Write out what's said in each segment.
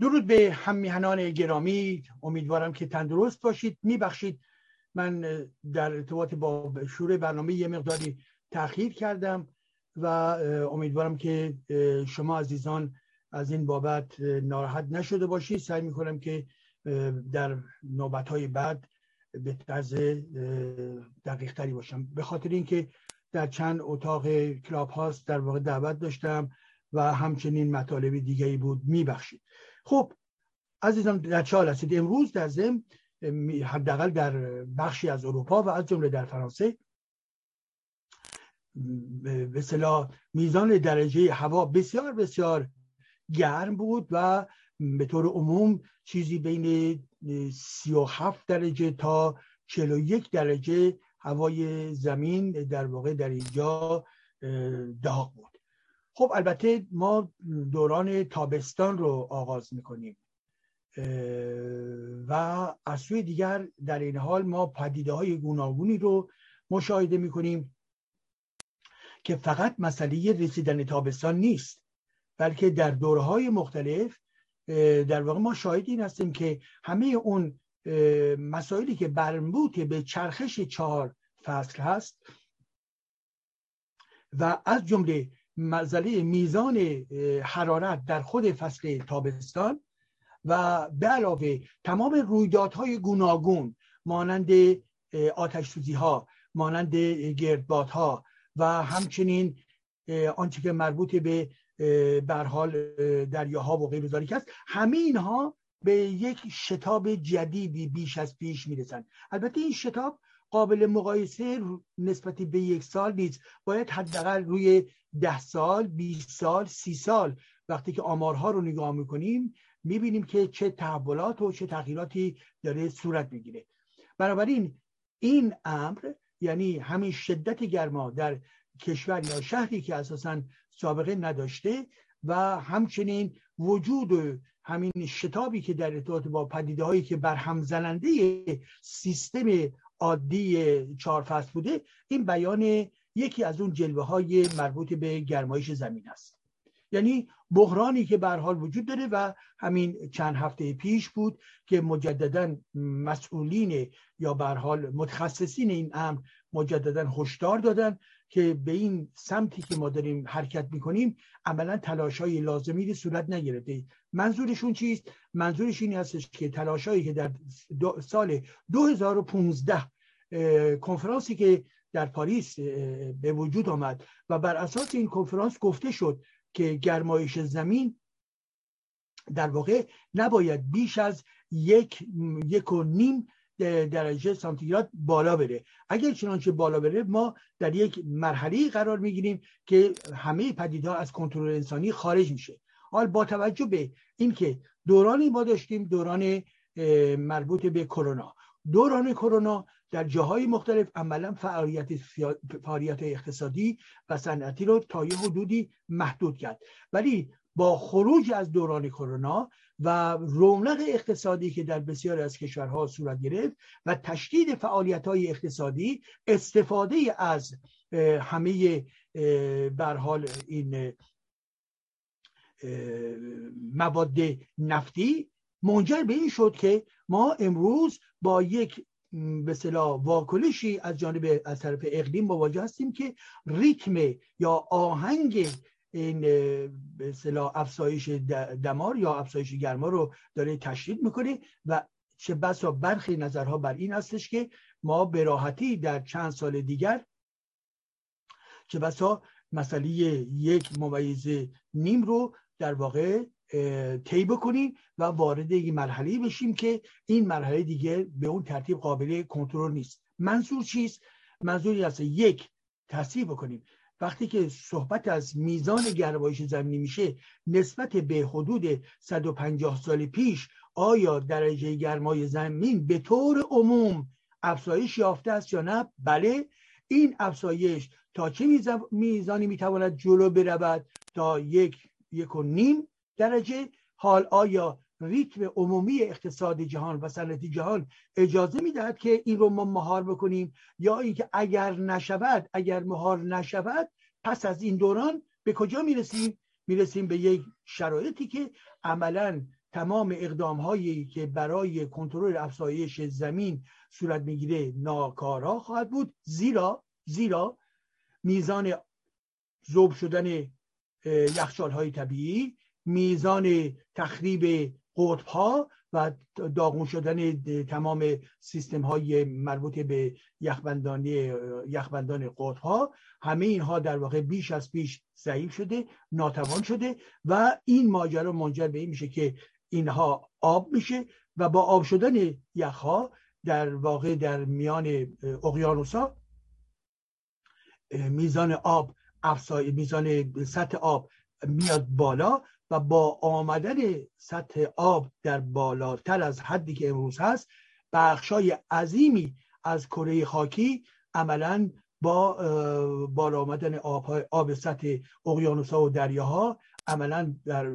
درود به هممیهنان گرامی. امیدوارم که تندرست باشید. میبخشید. من در ارتباط با شروع برنامه یه مقداری تاخیر کردم و امیدوارم که شما عزیزان از این بابت ناراحت نشده باشید. سعی می‌کنم که در نوبت های بعد به طرز دقیق تری باشم. به خاطر اینکه در چند اتاق کلاب هاست در واقع دعوت داشتم و همچنین مطالب دیگری بود. میبخشید. خب عزیزان در چال هستید امروز در زم حداقل در بخشی از اروپا و از جمله در فرانسه به میزان درجه هوا بسیار بسیار گرم بود و به طور عموم چیزی بین 37 درجه تا 41 درجه هوای زمین در واقع در اینجا داغ بود. خب البته ما دوران تابستان رو آغاز می‌کنیم. و از سوی دیگر در این حال ما پدیده های گوناگونی رو مشاهده می‌کنیم که فقط مسئله رسیدن تابستان نیست بلکه در دورهای مختلف در واقع ما شاهد این هستیم که همه اون مسائلی که برمبوط به چرخش چهار فصل هست و از جمله مسئله میزان حرارت در خود فصل تابستان و به علاوه تمام رویدادهای گوناگون مانند آتش سوزی ها مانند گردباد ها و همچنین آنچه که مربوط به برحال دریاها و غیر است همه اینها به یک شتاب جدیدی بیش از پیش می‌رسند. البته این شتاب قابل مقایسه نسبت به یک سال نیست. باید حداقل روی ده سال 20 سال سی سال. وقتی که آمارها رو نگاه می‌کنیم می‌بینیم که چه تحولات و چه تغییراتی داره صورت می‌گیره. بنابراین این امر یعنی همین شدت گرما در کشور یا شهری که اساسا سابقه نداشته و همچنین وجود همین شتابی که در ارتباط با پدیده هایی که برهم زننده سیستم عادی چهار فصل بوده این بیان یکی از اون جلوه های مربوط به گرمایش زمین است. یعنی بحرانی که به حال وجود داره و همین چند هفته پیش بود که مجددا مسئولین یا به حال متخصصین این امر مجددا هشدار دادن که به این سمتی که ما داریم حرکت می‌کنیم عملا تلاش های لازمی صورت نگرفته. منظورشون چیست؟ منظورش این هستش که تلاشایی که در سال 2015 کنفرانسی که در پاریس به وجود آمد و بر اساس این کنفرانس گفته شد که گرمایش زمین در واقع نباید بیش از یک یک و نیم درجه سانتیگراد بالا بره. اگر چنانچه بالا بره ما در یک مرحله قرار می‌گیریم که همه پدیدها از کنترل انسانی خارج میشه. حال با توجه به اینکه دورانی ما داشتیم دوران مربوط به کرونا. دوران کرونا در جاهای مختلف عملا فعالیت فعالیت اقتصادی و صنعتی رو تا یه حدودی محدود کرد. ولی با خروج از دوران کرونا و رونق اقتصادی که در بسیاری از کشورها صورت گرفت و تشدید فعالیت های اقتصادی استفاده از همه برحال این مواد نفتی منجر به این شد که ما امروز با یک به صلاح واکنشی از جانب از طرف اقلیم مواجه هستیم که ریتم یا آهنگ این به صلاح افزایش دمار یا افزایش گرما رو داره تشدید می‌کنه و چه بسا برخی نظرها بر این هستش که ما به راحتی در چند سال دیگر چه بسا مسئله یک ممیز نیم رو در واقع طی بکنیم و وارد یک مرحله بشیم که این مرحله دیگه به اون ترتیب قابل کنترل نیست. منظور چیست؟ منظوری است یک تصحیح بکنیم. وقتی که صحبت از میزان گرمایش زمینی میشه نسبت به حدود 150 سال پیش آیا درجه گرمای زمین به طور عموم افزایش یافته است یا نه؟ بله. این افزایش تا چه میزانی می‌تواند جلو برود؟ تا یک یک و نیم. درجه حال آیا ریتم عمومی اقتصاد جهان و صنعت جهان اجازه می‌دهد که این رو ما مهار بکنیم؟ یا اینکه اگر نشود اگر مهار نشود پس از این دوران به کجا می‌رسیم؟ می‌رسیم به یک شرایطی که عملا تمام اقدام هایی که برای کنترل افزایش زمین صورت می‌گیره ناکارا خواهد بود. زیرا زیرا میزان ذوب شدن یخچال های طبیعی میزان تخریب قطب ها و داغون شدن تمام سیستم های مربوط به یخبندانی یخبندان قطب ها همه اینها در واقع بیش از پیش ضعیف شده ناتوان شده و این ماجرا منجر به این میشه که اینها آب میشه و با آب شدن یخها در واقع در میان اقیانوسا میزان آب افزای میزان سطح آب میاد بالا و با آمدن سطح آب در بالاتر از حدی که امروز هست بخشای عظیمی از کره خاکی عملا با بالا آمدن آب, آب سطح اقیانوسها و دریاها عملا در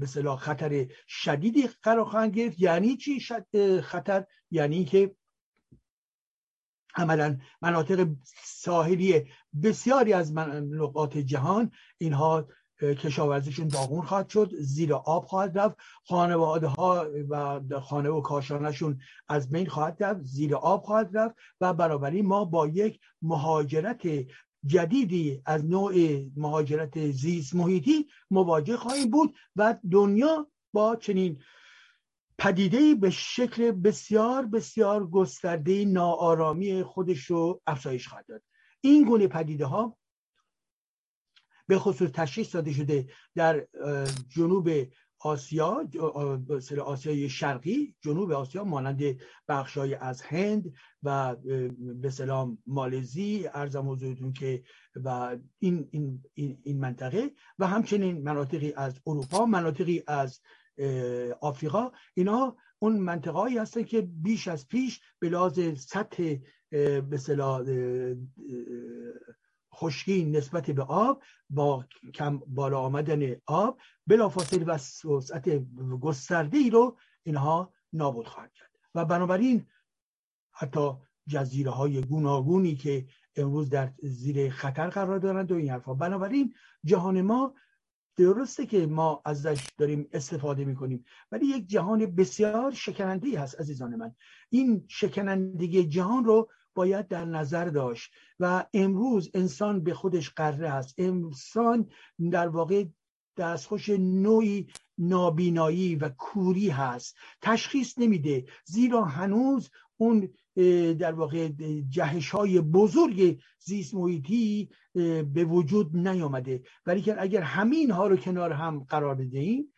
مثلا خطر شدیدی قرار خواهند گرفت. یعنی چی خطر؟ یعنی که عملا مناطق ساحلی بسیاری از نقاط جهان اینها کشاورزیشون داغون خواهد شد زیر آب خواهد رفت. خانواده ها و خانه و کاشانشون از بین خواهد رفت زیر آب خواهد رفت و برابری ما با یک مهاجرت جدیدی از نوع مهاجرت زیست محیطی مواجه خواهیم بود و دنیا با چنین پدیده به شکل بسیار بسیار گسترده ناآرامی خودش رو افزایش خواهد داد. این گونه پدیده ها به خصوص تشخیص داده شده در جنوب آسیا آسیای شرقی جنوب آسیا مانند بخشای از هند و به سلام مالزی ارزم حضورتون که و این, این, این منطقه و همچنین مناطقی از اروپا مناطقی از آفریقا. اینا اون منطقه هایی هستن که بیش از پیش به لحاظ سطح به خشکی نسبت به آب با کم بالا آمدن آب بلافاصله و وسعت گسترده ای رو اینها نابود خواهد کرد. و بنابراین حتی جزیره های گوناگونی که امروز در زیر خطر قرار دارند و این حرفا بنابراین جهان ما درسته که ما ازش داریم استفاده می‌کنیم ولی یک جهان بسیار شکننده هست عزیزان من. این شکنندگی جهان رو باید در نظر داشت و امروز انسان به خودش قره است. انسان در واقع دستخوش نوعی نابینایی و کوری هست. تشخیص نمیده زیرا هنوز اون در واقع جهش های بزرگ زیست محیطی به وجود نیامده. ولی که اگر همین ها رو کنار هم قرار بدهیم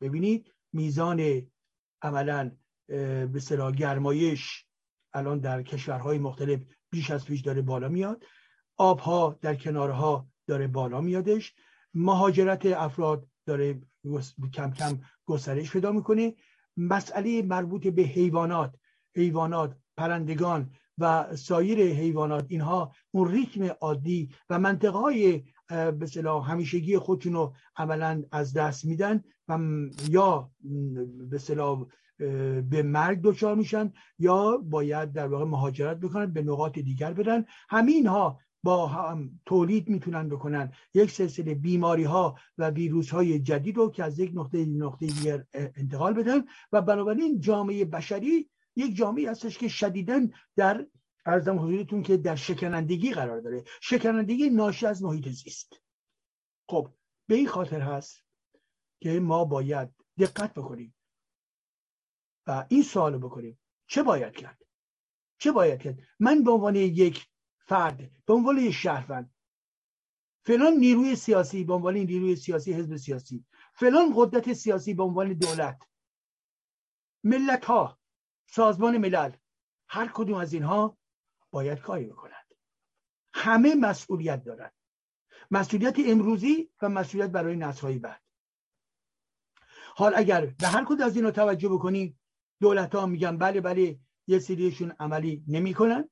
ببینید میزان عملا به گرمایش الان در کشورهای مختلف بیش از پیش داره بالا میاد. آبها در کنارها داره بالا میادش. مهاجرت افراد داره کم کم گسترش پیدا می‌کنه. مسئله مربوط به حیوانات حیوانات پرندگان و سایر حیوانات اینها اون ریتم عادی و منطقه های به همیشگی خودشون رو عملا از دست میدن و یا به به مرگ دچار میشن یا باید در واقع مهاجرت بکنن به نقاط دیگر برن همین ها با هم تولید می‌تونن بکنن. یک سلسله بیماری ها و ویروس های جدید رو که از یک نقطه نقطه دیگر انتقال بدن و بنابراین جامعه بشری یک جامعه هستش که شدیدن در ارزم حضورتون که در شکنندگی قرار داره. شکنندگی ناشی از محیط زیست. خب به این خاطر هست که ما باید دقت بکنیم. و این سوالو بکنیم. چه باید کرد؟ چه باید کرد؟ من به عنوان یک فرد به عنوان یک شهروند فلان نیروی سیاسی به عنوان نیروی سیاسی حزب سیاسی فلان قدرت سیاسی به عنوان دولت ملت ها سازمان ملل هر کدوم از اینها باید کاری بکنند. همه مسئولیت دارند. مسئولیت امروزی و مسئولیت برای نسل‌های بعد. حال اگر به هر کدوم از اینا توجه بکنیم دولت ها میگن بله بله یه سریشون عملی نمی‌کنن.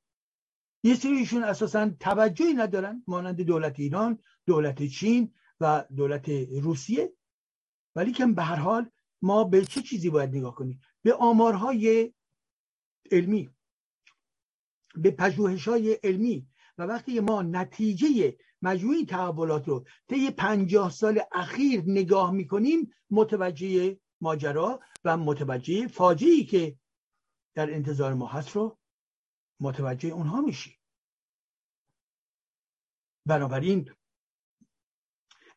یه سریشون اساسا توجهی ندارن مانند دولت ایران دولت چین و دولت روسیه. ولی که به هر حال ما به چه چیزی باید نگاه کنیم؟ به آمارهای علمی به پژوهش های علمی. و وقتی ما نتیجه مجموعی تحولات رو طی پنجاه سال اخیر نگاه می‌کنیم متوجه ماجرا و متوجه فاجعی که در انتظار ما هست رو متوجه اونها میشیم بنابراین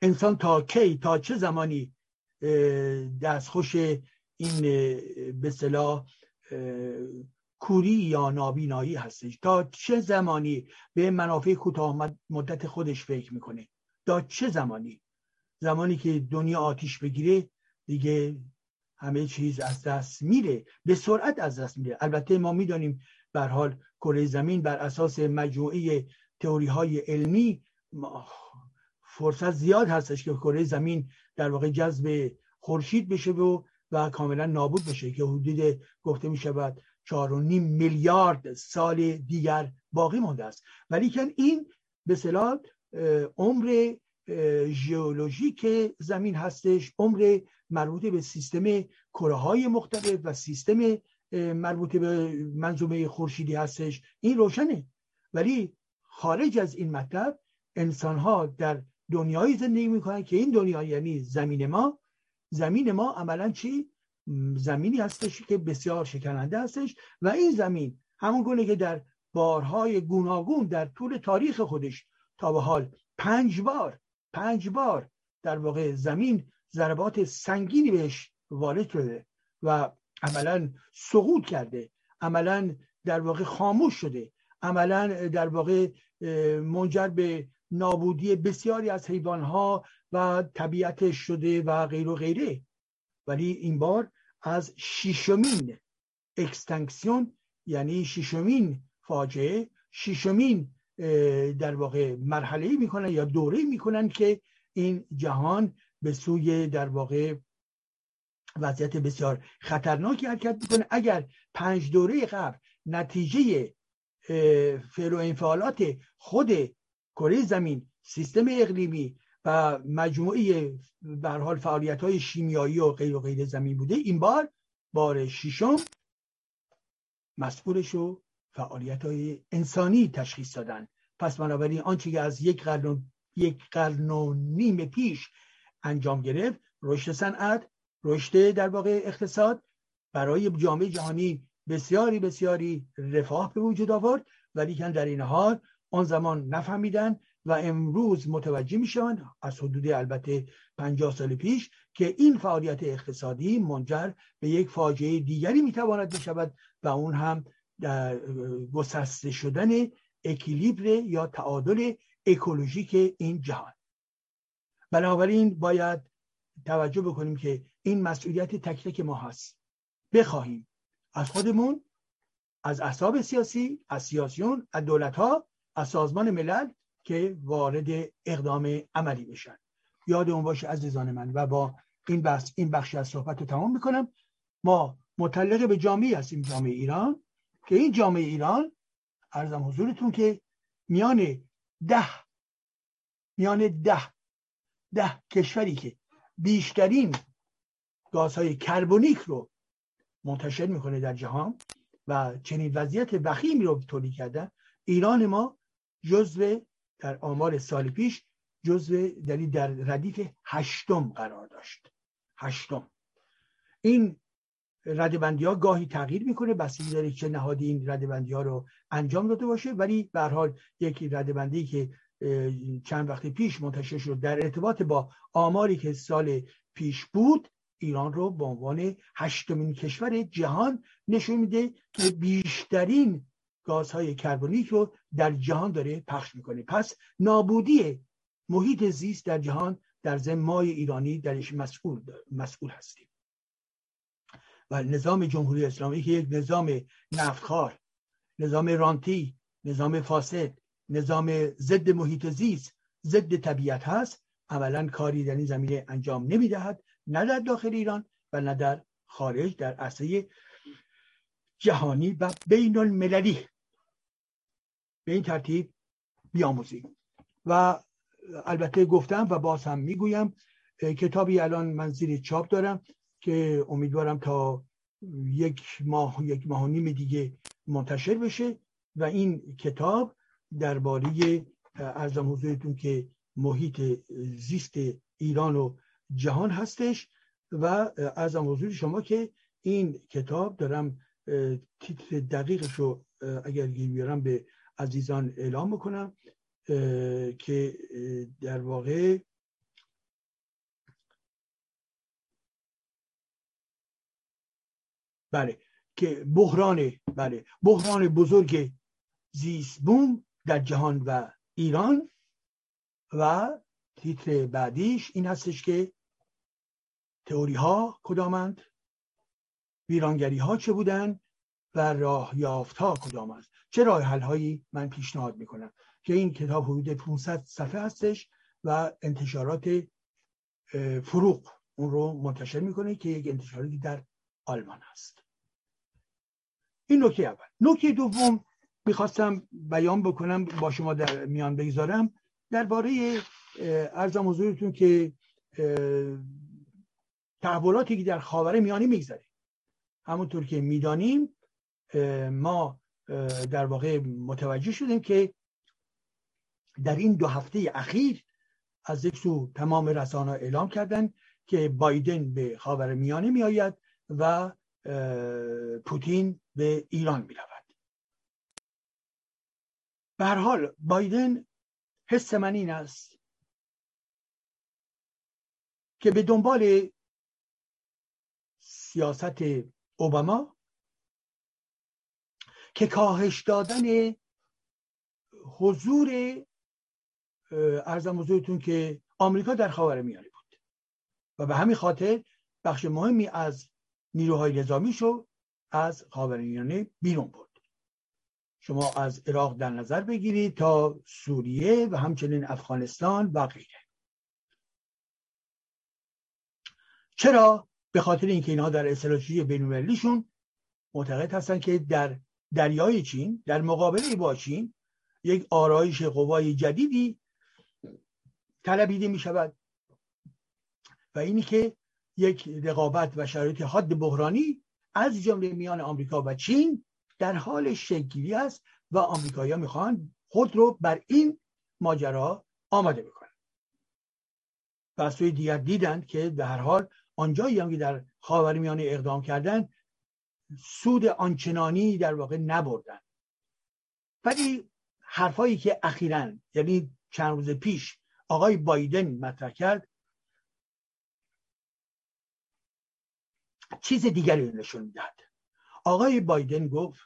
انسان تا کی تا چه زمانی دستخوش این به صلاح کوری یا نابینایی هستش. تا چه زمانی به منافع کوتاه مدت خودش فکر می‌کنه. تا چه زمانی؟ زمانی که دنیا آتیش بگیره دیگه همه چیز از دست میره به سرعت از دست میره البته ما می‌دانیم بر حال کره زمین بر اساس مجموعه تئوری های علمی فرصت زیاد هستش که کره زمین در واقع جذب خورشید بشه و و کاملا نابود بشه که حدود گفته می شود چهار و نیم میلیارد سال دیگر باقی مانده است. ولی که این به صلاح عمر ژئولوژیک زمین هستش عمر مربوط به سیستم کره های مختلف و سیستم مربوط به منظومه خورشیدی هستش. این روشنه. ولی خارج از این مطلب انسان ها در دنیایی زندگی می‌کنن که این دنیا یعنی زمین ما زمین ما عملا چی؟ زمینی هستش که بسیار شکننده هستش و این زمین همون گونه که در بارهای گوناگون در طول تاریخ خودش تا به حال پنج بار پنج بار در واقع زمین ضربات سنگینی بهش وارد شده و عملا سقوط کرده عملا در واقع خاموش شده عملا در واقع منجر به نابودی بسیاری از حیوانها و طبیعتش شده و غیر و غیره. ولی این بار از شیشمین اکستنکسیون یعنی شیشمین فاجعه شیشمین در واقع مرحله می‌کنن یا دوره می‌کنن که این جهان به سوی در واقع وضعیت بسیار خطرناکی حرکت می‌کنه. اگر پنج دوره قبل نتیجه فعل و انفعالات خود کره زمین سیستم اقلیمی و مجموعه به حال فعالیت های شیمیایی و غیر و غیر زمین بوده این بار بار ششم مسئولش رو فعالیت های انسانی تشخیص دادن. پس بنابراین آنچه که از یک قرن یک قرن و نیم پیش انجام گرفت رشد صنعت رشد در واقع اقتصاد برای جامعه جهانی بسیاری بسیاری رفاه به وجود آورد. ولی که در این حال آن زمان نفهمیدن و امروز متوجه میشن از حدود البته 50 سال پیش که این فعالیت اقتصادی منجر به یک فاجعه دیگری می‌تواند بشود و اون هم گسسته شدن اکیلیبر یا تعادل اکولوژیک این جهان. بنابراین باید توجه بکنیم که این مسئولیت تک تک ما هست. بخواهیم از خودمون از احزاب سیاسی از سیاسیون از دولت ها از سازمان ملل که وارد اقدام عملی بشن. یاد اون باشه عزیزان من و با این بحث این بخشی از صحبت رو تمام می‌کنم. ما متعلق به جامعه هستیم جامعه ایران. که این جامعه ایران ارزم حضورتون که میان ده میان ده ده کشوری که بیشترین گازهای کربونیک رو منتشر می‌کنه در جهان و چنین وضعیت وخیمی رو تولید کردن ایران ما جزو در آمار سال پیش جزو یعنی در ردیف هشتم قرار داشت. هشتم. این ردبندی ها گاهی تغییر می‌کنه بستگی داره چه نهادی این ردبندی ها رو انجام داده باشه ولی به حال یکی ردبندی که چند وقت پیش منتشر شد در ارتباط با آماری که سال پیش بود ایران رو به عنوان هشتمین کشور جهان نشون میده که بیشترین گازهای کربونیک رو در جهان داره پخش می‌کنه. پس نابودی محیط زیست در جهان در زمای ایرانی درش مسئول, مسئول هستیم. و نظام جمهوری اسلامی که یک نظام نفتخوار نظام رانتی نظام فاسد نظام ضد محیط زیست ضد طبیعت هست. عملا کاری در این زمینه انجام نمی‌دهد نه در داخل ایران و نه در خارج در عرصه جهانی و بین المللی به این ترتیب بیاموزیم. و البته گفتم و باز هم می‌گویم کتابی الان من زیر چاپ دارم. که امیدوارم تا یک ماه یک ماه و نیم دیگه منتشر بشه و این کتاب درباره ارزم حضورتون که محیط زیست ایران و جهان هستش و ارزم حضور شما که این کتاب دارم تیتر دقیقش رو اگر بیارم به عزیزان اعلام بکنم که در واقع بله که بحران بله بحران بزرگ زیست بوم در جهان و ایران و تیتر بعدیش این هستش که تئوری ها کدامند ویرانگری ها چه بودن و راه یافت ها کدام است چه راه حل هایی من پیشنهاد می‌کنم؟ که این کتاب حدود 500 صفحه هستش و انتشارات فروغ اون رو منتشر می‌کنه که یک انتشاراتی در آلمان هست. این نکته اول. نکته دوم می‌خواستم بیان بکنم با شما در میان بگذارم. درباره ارزم حضورتون که تحولاتی که در خاور میانی میگذره همونطور که می‌دانیم ما در واقع متوجه شدیم که در این دو هفته اخیر از یک سو تمام رسانه اعلام کردن که بایدن به خاور میانه میآید و پوتین به ایران می رود به هر حال بایدن حس من این است که به دنبال سیاست اوباما که کاهش دادن حضور ارزم حضورتون که آمریکا در خاور میانه بود. و به همین خاطر بخش مهمی از نیروهای نظامیشو از خاورمیانه بیرون برد. شما از عراق در نظر بگیرید تا سوریه و همچنین افغانستان و غیره. چرا؟ به خاطر اینکه اینها در استراتژی بین‌المللیشون معتقد هستند که در دریای چین در مقابله با چین یک آرایش قوای جدیدی طلبیده می شود و اینی که یک رقابت و شرایط حاد بحرانی از جمله میان آمریکا و چین در حال شکلی است و آمریکایی‌ها می‌خوان خود رو بر این ماجرا آماده بکنن. و از سوی دیگر دیدند که به هر حال آنجایی هم که در خاورمیانه اقدام کردن سود آنچنانی در واقع نبردن. ولی حرفایی که اخیرا یعنی چند روز پیش آقای بایدن مطرح کرد چیز دیگری نشون می‌دهد. آقای بایدن گفت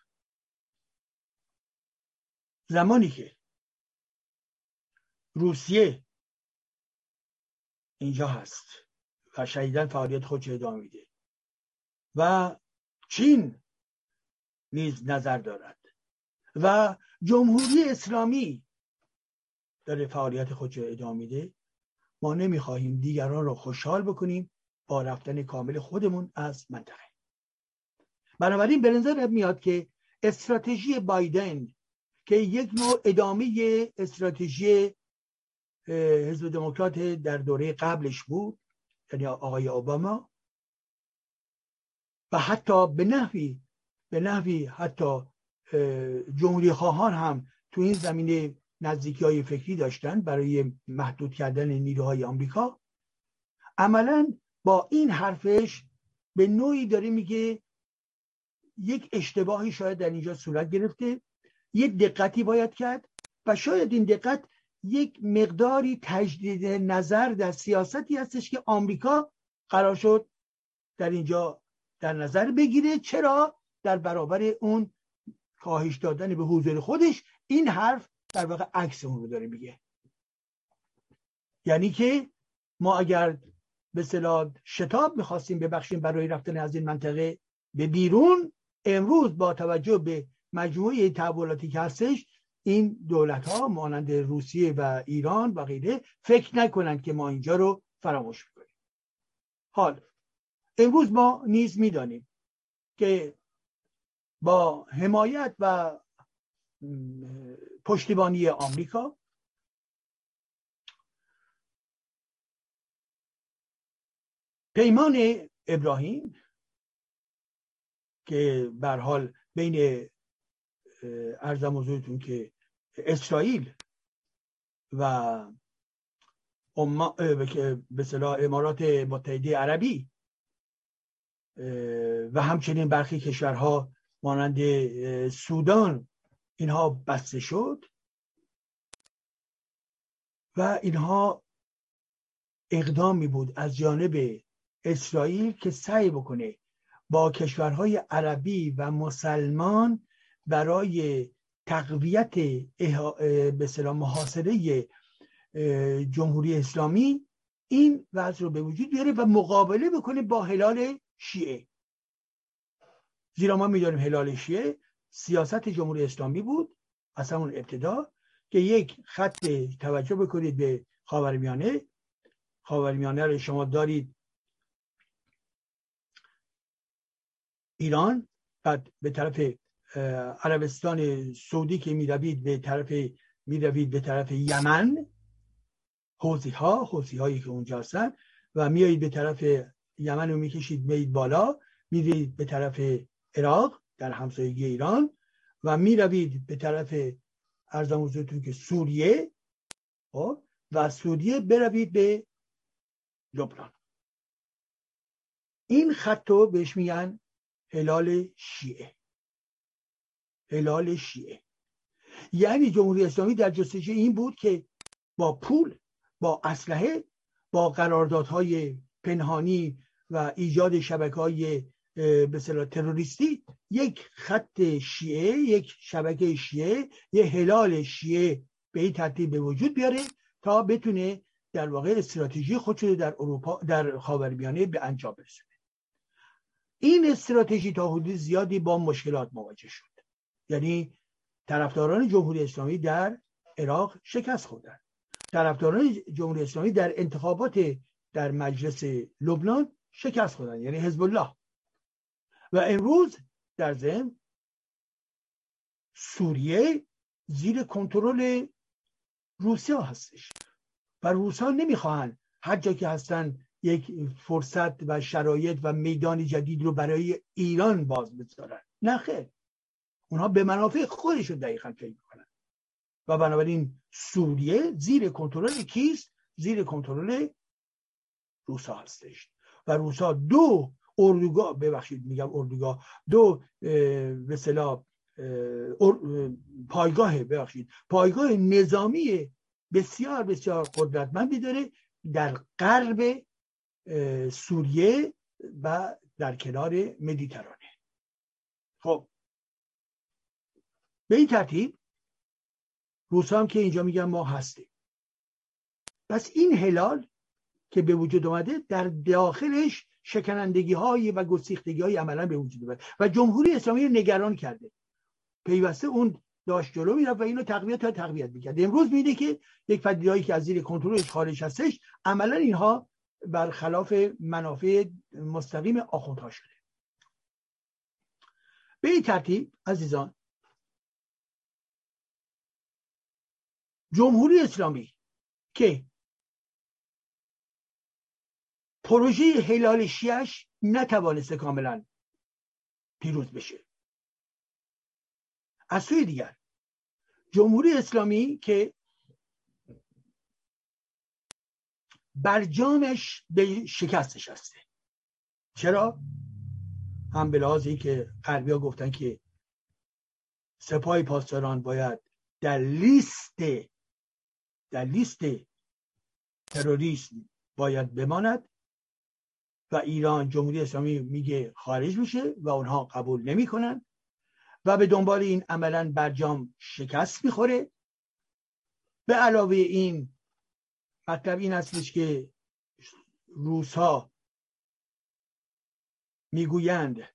زمانی که روسیه اینجا هست و شدیدن فعالیت خودش ادامه میده و چین نیز نظر دارد و جمهوری اسلامی داره فعالیت خودش ادامه میده ما نمی‌خواهیم دیگران را خوشحال بکنیم. با رفتن کامل خودمون از منطقه. بنابراین به نظر میاد که استراتژی بایدن که یک نوع ادامه استراتژی حزب دموکرات در دوره قبلش بود یعنی آقای اوباما و حتی به نحوی به نحوی حتی جمهوری خواهان هم تو این زمینه نزدیکی های فکری داشتن برای محدود کردن نیروهای آمریکا. عملا با این حرفش به نوعی داره میگه یک اشتباهی شاید در اینجا صورت گرفته. یک دقتی باید کرد و شاید این دقت یک مقداری تجدید نظر در سیاستی هستش که آمریکا قرار شد در اینجا در نظر بگیره. چرا؟ در برابر اون کاهش دادن به حضور خودش. این حرف در واقع عکس اون رو داره میگه. یعنی که ما اگر به صلاح شتاب می‌خواستیم ببخشیم برای رفتن از این منطقه. به بیرون امروز با توجه به مجموعه تحولاتی که هستش این دولت ها مانند روسیه و ایران و غیره فکر نکنند که ما اینجا رو فراموش می‌کنیم. حال امروز ما نیز می‌دانیم که با حمایت و پشتیبانی آمریکا پیمان ابراهیم که بر حال بین ارزم حضورتون که اسرائیل و به صلاح امارات متحده عربی و همچنین برخی کشورها مانند سودان اینها بسته شد و اینها اقدامی بود از جانب اسرائیل که سعی بکنه با کشورهای عربی و مسلمان برای تقویت به سلام محاصره جمهوری اسلامی این وضع رو به وجود بیاره و مقابله بکنه با هلال شیعه. زیرا ما می‌دانیم هلال شیعه سیاست جمهوری اسلامی بود از همون ابتدا که یک خط توجه بکنید به خاورمیانه. خاورمیانه رو شما دارید ایران بعد به طرف عربستان سعودی که می‌روید به طرف می‌روید به طرف یمن حوزی ها حوزی هایی که اونجا هستن و میایید به طرف یمن رو می‌کشید میید بالا میرید به طرف عراق در همسایگی ایران و می‌روید به طرف ارزم حضورتون که سوریه خب، و سوریه بروید به لبنان. این خط رو بهش میگن هلال شیعه. هلال شیعه. یعنی جمهوری اسلامی در جستجوی این بود که با پول با اسلحه با قراردادهای پنهانی و ایجاد شبکه های به تروریستی یک خط شیعه یک شبکه شیعه یک هلال شیعه به این ترتیب به وجود بیاره تا بتونه در واقع استراتژی خودش در اروپا در خاورمیانه به انجام برسونه این استراتژی تا حدود زیادی با مشکلات مواجه شد. یعنی طرفداران جمهوری اسلامی در عراق شکست خوردن طرفداران جمهوری اسلامی در انتخابات در مجلس لبنان شکست خوردن یعنی حزب الله. و امروز در ضمن سوریه زیر کنترل روسیه هستش. و روسا نمی‌خواهند هر جا که هستن یک فرصت و شرایط و میدان جدید رو برای ایران باز بذارن نه خیر. اونها به منافع خودشون دقیقا فکر می‌کنن. و بنابراین سوریه زیر کنترل کیست؟ زیر کنترل روسا هستش. و روسا دو اردوگاه ببخشید میگم اردوگاه دو به صلاح پایگاه ببخشید پایگاه نظامی بسیار بسیار قدرتمندی داره. در غرب سوریه و در کنار مدیترانه. خب. به این ترتیب روس هم که اینجا میگن ما هستیم. پس این هلال که به وجود اومده در داخلش شکنندگی های و گسیختگی های عملا به وجود اومده و جمهوری اسلامی نگران کرده. پیوسته اون داشت جلو می‌رفت و اینو تقویت تا تقویت می‌کرد. امروز میده که یک پدیدهایی که از زیر کنترلش خارج هستش عملا اینها برخلاف منافع مستقیم آخوندها شده. به این ترتیب عزیزان جمهوری اسلامی که پروژه هلال شیعش نتوانسته کاملا پیروز بشه. از سوی دیگر جمهوری اسلامی که برجامش به شکست هسته چرا؟ هم به لحاظی که غربی ها گفتن که سپاه پاسداران باید در لیست در لیست تروریسم باید بماند و ایران جمهوری اسلامی میگه خارج میشه و اونها قبول نمی‌کنن و به دنبال این عملا برجام شکست می‌خوره به علاوه این مطلب این هستش که روس ها می‌گویند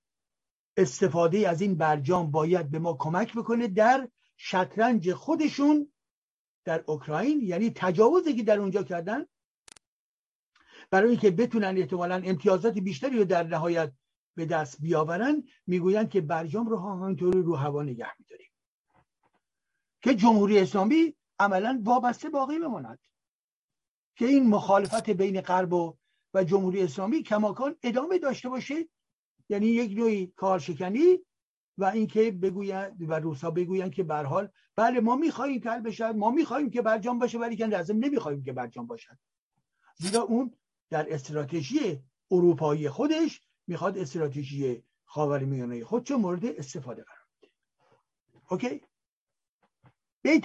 استفاده از این برجام باید به ما کمک بکنه در شطرنج خودشون در اوکراین یعنی تجاوزی که در اونجا کردن برای اینکه بتونن احتمالا امتیازات بیشتری رو در نهایت به دست بیاورن می‌گویند که برجام رو همانطوری رو هوا نگه میداریم. که جمهوری اسلامی عملا وابسته باقی بماند. که این مخالفت بین غرب و, و جمهوری اسلامی کماکان ادامه داشته باشه. یعنی یک نوعی کارشکنی و اینکه بگویند و روسا بگویند که به حال بله ما می‌خواهیم که بشد ما می‌خواهیم که برجام باشه ولی که لازم نمی‌خواهیم که برجام باشد زیرا اون در استراتژی اروپایی خودش می‌خواد استراتژی خاورمیانه خود چه مورد استفاده قرار بده. اوکی؟ به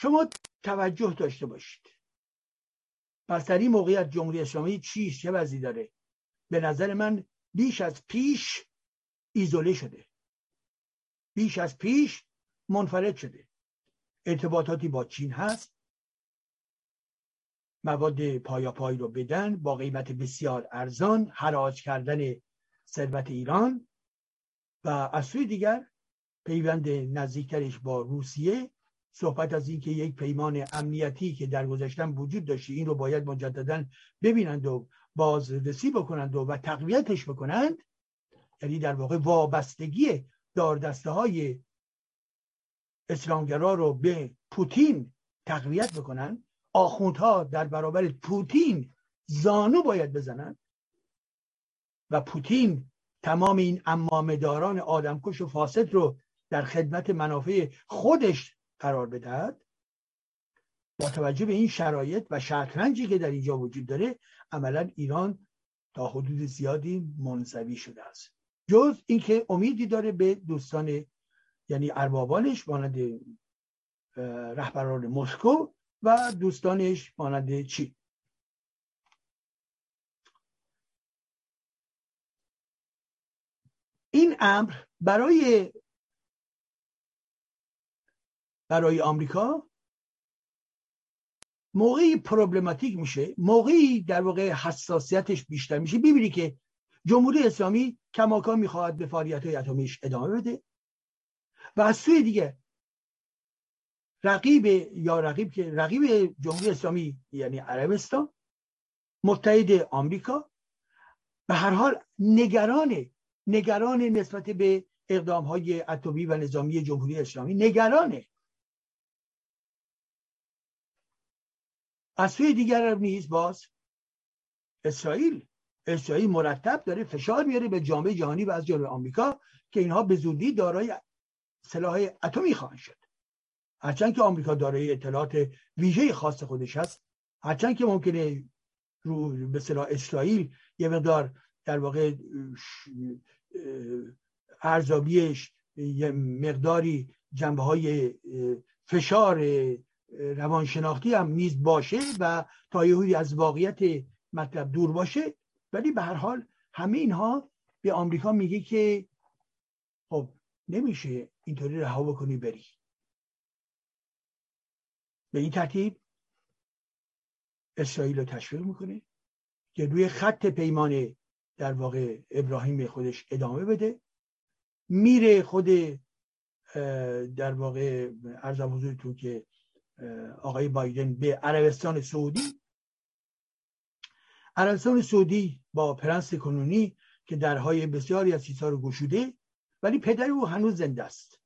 شما توجه داشته باشید. پس در این موقعیت جمهوری اسلامی چیست چه وضعی داره؟ به نظر من بیش از پیش ایزوله شده. بیش از پیش منفرد شده. ارتباطاتی با چین هست. مواد پای رو بدن با قیمت بسیار ارزان حراج کردن ثروت ایران. و از سوی دیگر پیوند نزدیکترش با روسیه صحبت از اینکه یک پیمان امنیتی که در گذشتن وجود داشته این رو باید مجددا ببینند و بازرسی بکنند و, و تقویتش بکنند یعنی در واقع وابستگی داردسته های اسلامگرا رو به پوتین تقویت بکنند. آخوندها در برابر پوتین زانو باید بزنند و پوتین تمام این امامداران آدمکش و فاسد رو در خدمت منافع خودش قرار بدهد. با توجه به این شرایط و شطرنجی که در اینجا وجود داره عملا ایران تا حدود زیادی منزوی شده است. جز اینکه امیدی داره به دوستان یعنی اربابانش مانند رهبران مسکو و دوستانش مانند چی؟ این امر برای برای آمریکا؟ موقعی پروبلماتیک میشه موقعی در واقع حساسیتش بیشتر میشه. ببینی که جمهوری اسلامی کماکان می‌خواهد به فعالیت های اتمیش ادامه بده و از سوی دیگه رقیب یا رقیب که رقیب جمهوری اسلامی یعنی عربستان متحد آمریکا به هر حال نگران نگران نسبت به اقدام های اتمی و نظامی جمهوری اسلامی نگرانه از سوی دیگر نیز باز اسرائیل اسرائیل مرتب داره فشار میاره به جامعه جهانی و از جمله آمریکا که اینها به زودی دارای سلاح اتمی خواهند شد. هرچند که آمریکا دارای اطلاعات ویژه خاص خودش هست هرچند که ممکنه رو به صلاح اسرائیل یه مقدار در واقع ارزابیش یه مقداری جنبه های فشار روانشناختی هم نیز باشه و تا یهودی از واقعیت مطلب دور باشه ولی به هر حال همه اینها به آمریکا میگه که خب نمیشه اینطوری رها بکنی بری. به این ترتیب اسرائیل رو تشویق می‌کنه که روی خط پیمان در واقع ابراهیم خودش ادامه بده. میره خود در واقع ارزم حضورتون که آقای بایدن به عربستان سعودی. عربستان سعودی با پرنس کنونی که درهای بسیاری از چیزها رو گشوده ولی پدر او هنوز زنده است.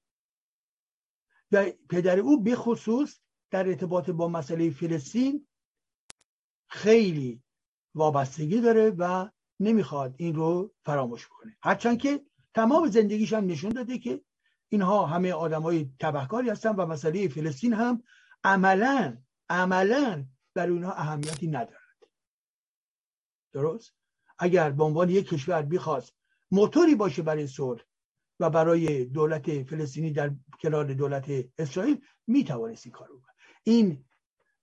و پدر او به خصوص در ارتباط با مسئله فلسطین خیلی وابستگی داره و نمی‌خواد این رو فراموش کنه هرچند که تمام زندگیش هم نشون داده که اینها همه آدم های تبهکاری هستن و مسئله فلسطین هم عملا عملا در اونها اهمیتی ندارد. درست؟ اگر به عنوان یک کشور بخواست موتوری باشه برای صلح و برای دولت فلسطینی در کنار دولت اسرائیل می‌توانست این کارو این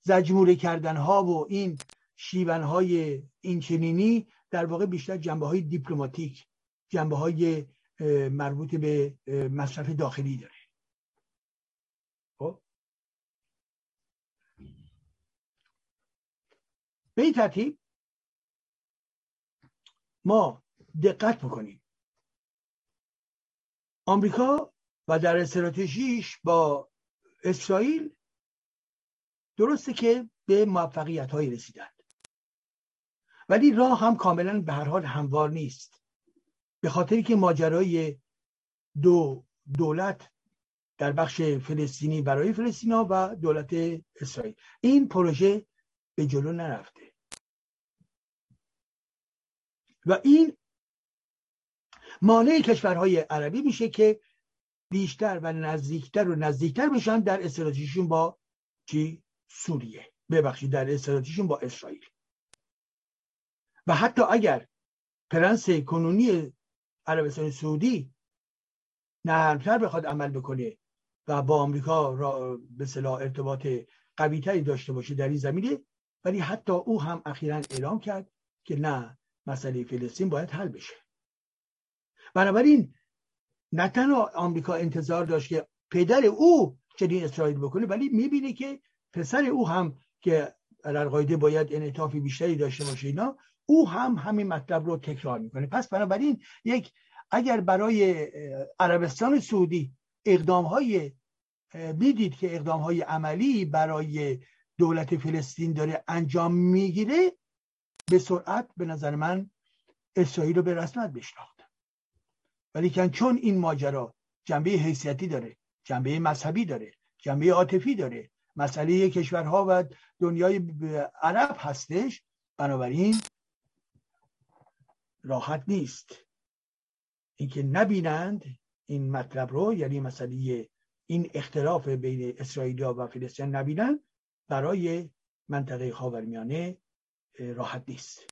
زجموره کردن ها و این شیون های اینچنینی در واقع بیشتر جنبه های دیپلماتیک جنبه های مربوط به مصرف داخلی داره خب به این ترتیب ما دقت بکنیم. آمریکا و در استراتژیش با اسرائیل درسته که به موفقیت هایی رسیدند. ولی راه هم کاملا به هر حال هموار نیست. به خاطری که ماجرای دو دولت در بخش فلسطینی برای فلسطینا و دولت اسرائیل. این پروژه به جلو نرفته. و این مانع کشورهای عربی میشه که بیشتر و نزدیکتر و نزدیکتر بشن در استراتژیشون با چی؟ سوریه. ببخشید در استراتژیشون با اسرائیل. و حتی اگر پرنس کنونی عربستان سعودی نرمتر بخواد عمل بکنه و با آمریکا را به صلاح ارتباط قوی تری داشته باشه در این زمینه ولی حتی او هم اخیرا اعلام کرد که نه مسئله فلسطین باید حل بشه. بنابراین نه تنها آمریکا انتظار داشت که پدر او چنین اسرائیل بکنه ولی می‌بینه که پسر او هم که القاعده باید انعطاف بیشتری داشته باشه اینا او هم همین مطلب رو تکرار می‌کنه. پس بنابراین یک اگر برای عربستان سعودی اقدام های می‌دید که اقدام های عملی برای دولت فلسطین داره انجام می‌گیره به سرعت به نظر من اسرائیل رو به رسمت بشناخت. ولی چون این ماجرا جنبه حیثیتی داره جنبه مذهبی داره جنبه عاطفی داره مسئله کشورها و دنیای عرب هستش بنابراین راحت نیست. اینکه نبینند این مطلب رو یعنی مسئله این اختلاف بین اسرائیلیا و فلسطین نبینند برای منطقه خاورمیانه راحت نیست.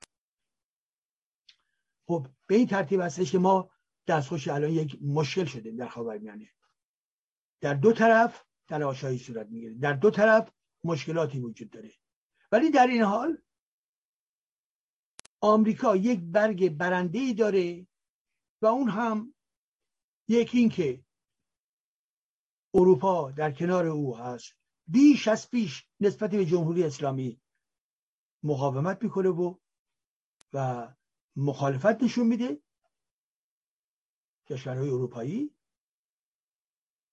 خب به این ترتیب هستش که ما دستخوش الان یک مشکل شده در خاورمیانه. در دو طرف تلاشهایی صورت می‌گیره. در دو طرف مشکلاتی وجود داره. ولی در این حال آمریکا یک برگ برنده ای داره و اون هم یکی این که اروپا در کنار او هست. بیش از پیش نسبت به جمهوری اسلامی مقاومت می‌کنه و و مخالفت نشون میده. کشورهای اروپایی.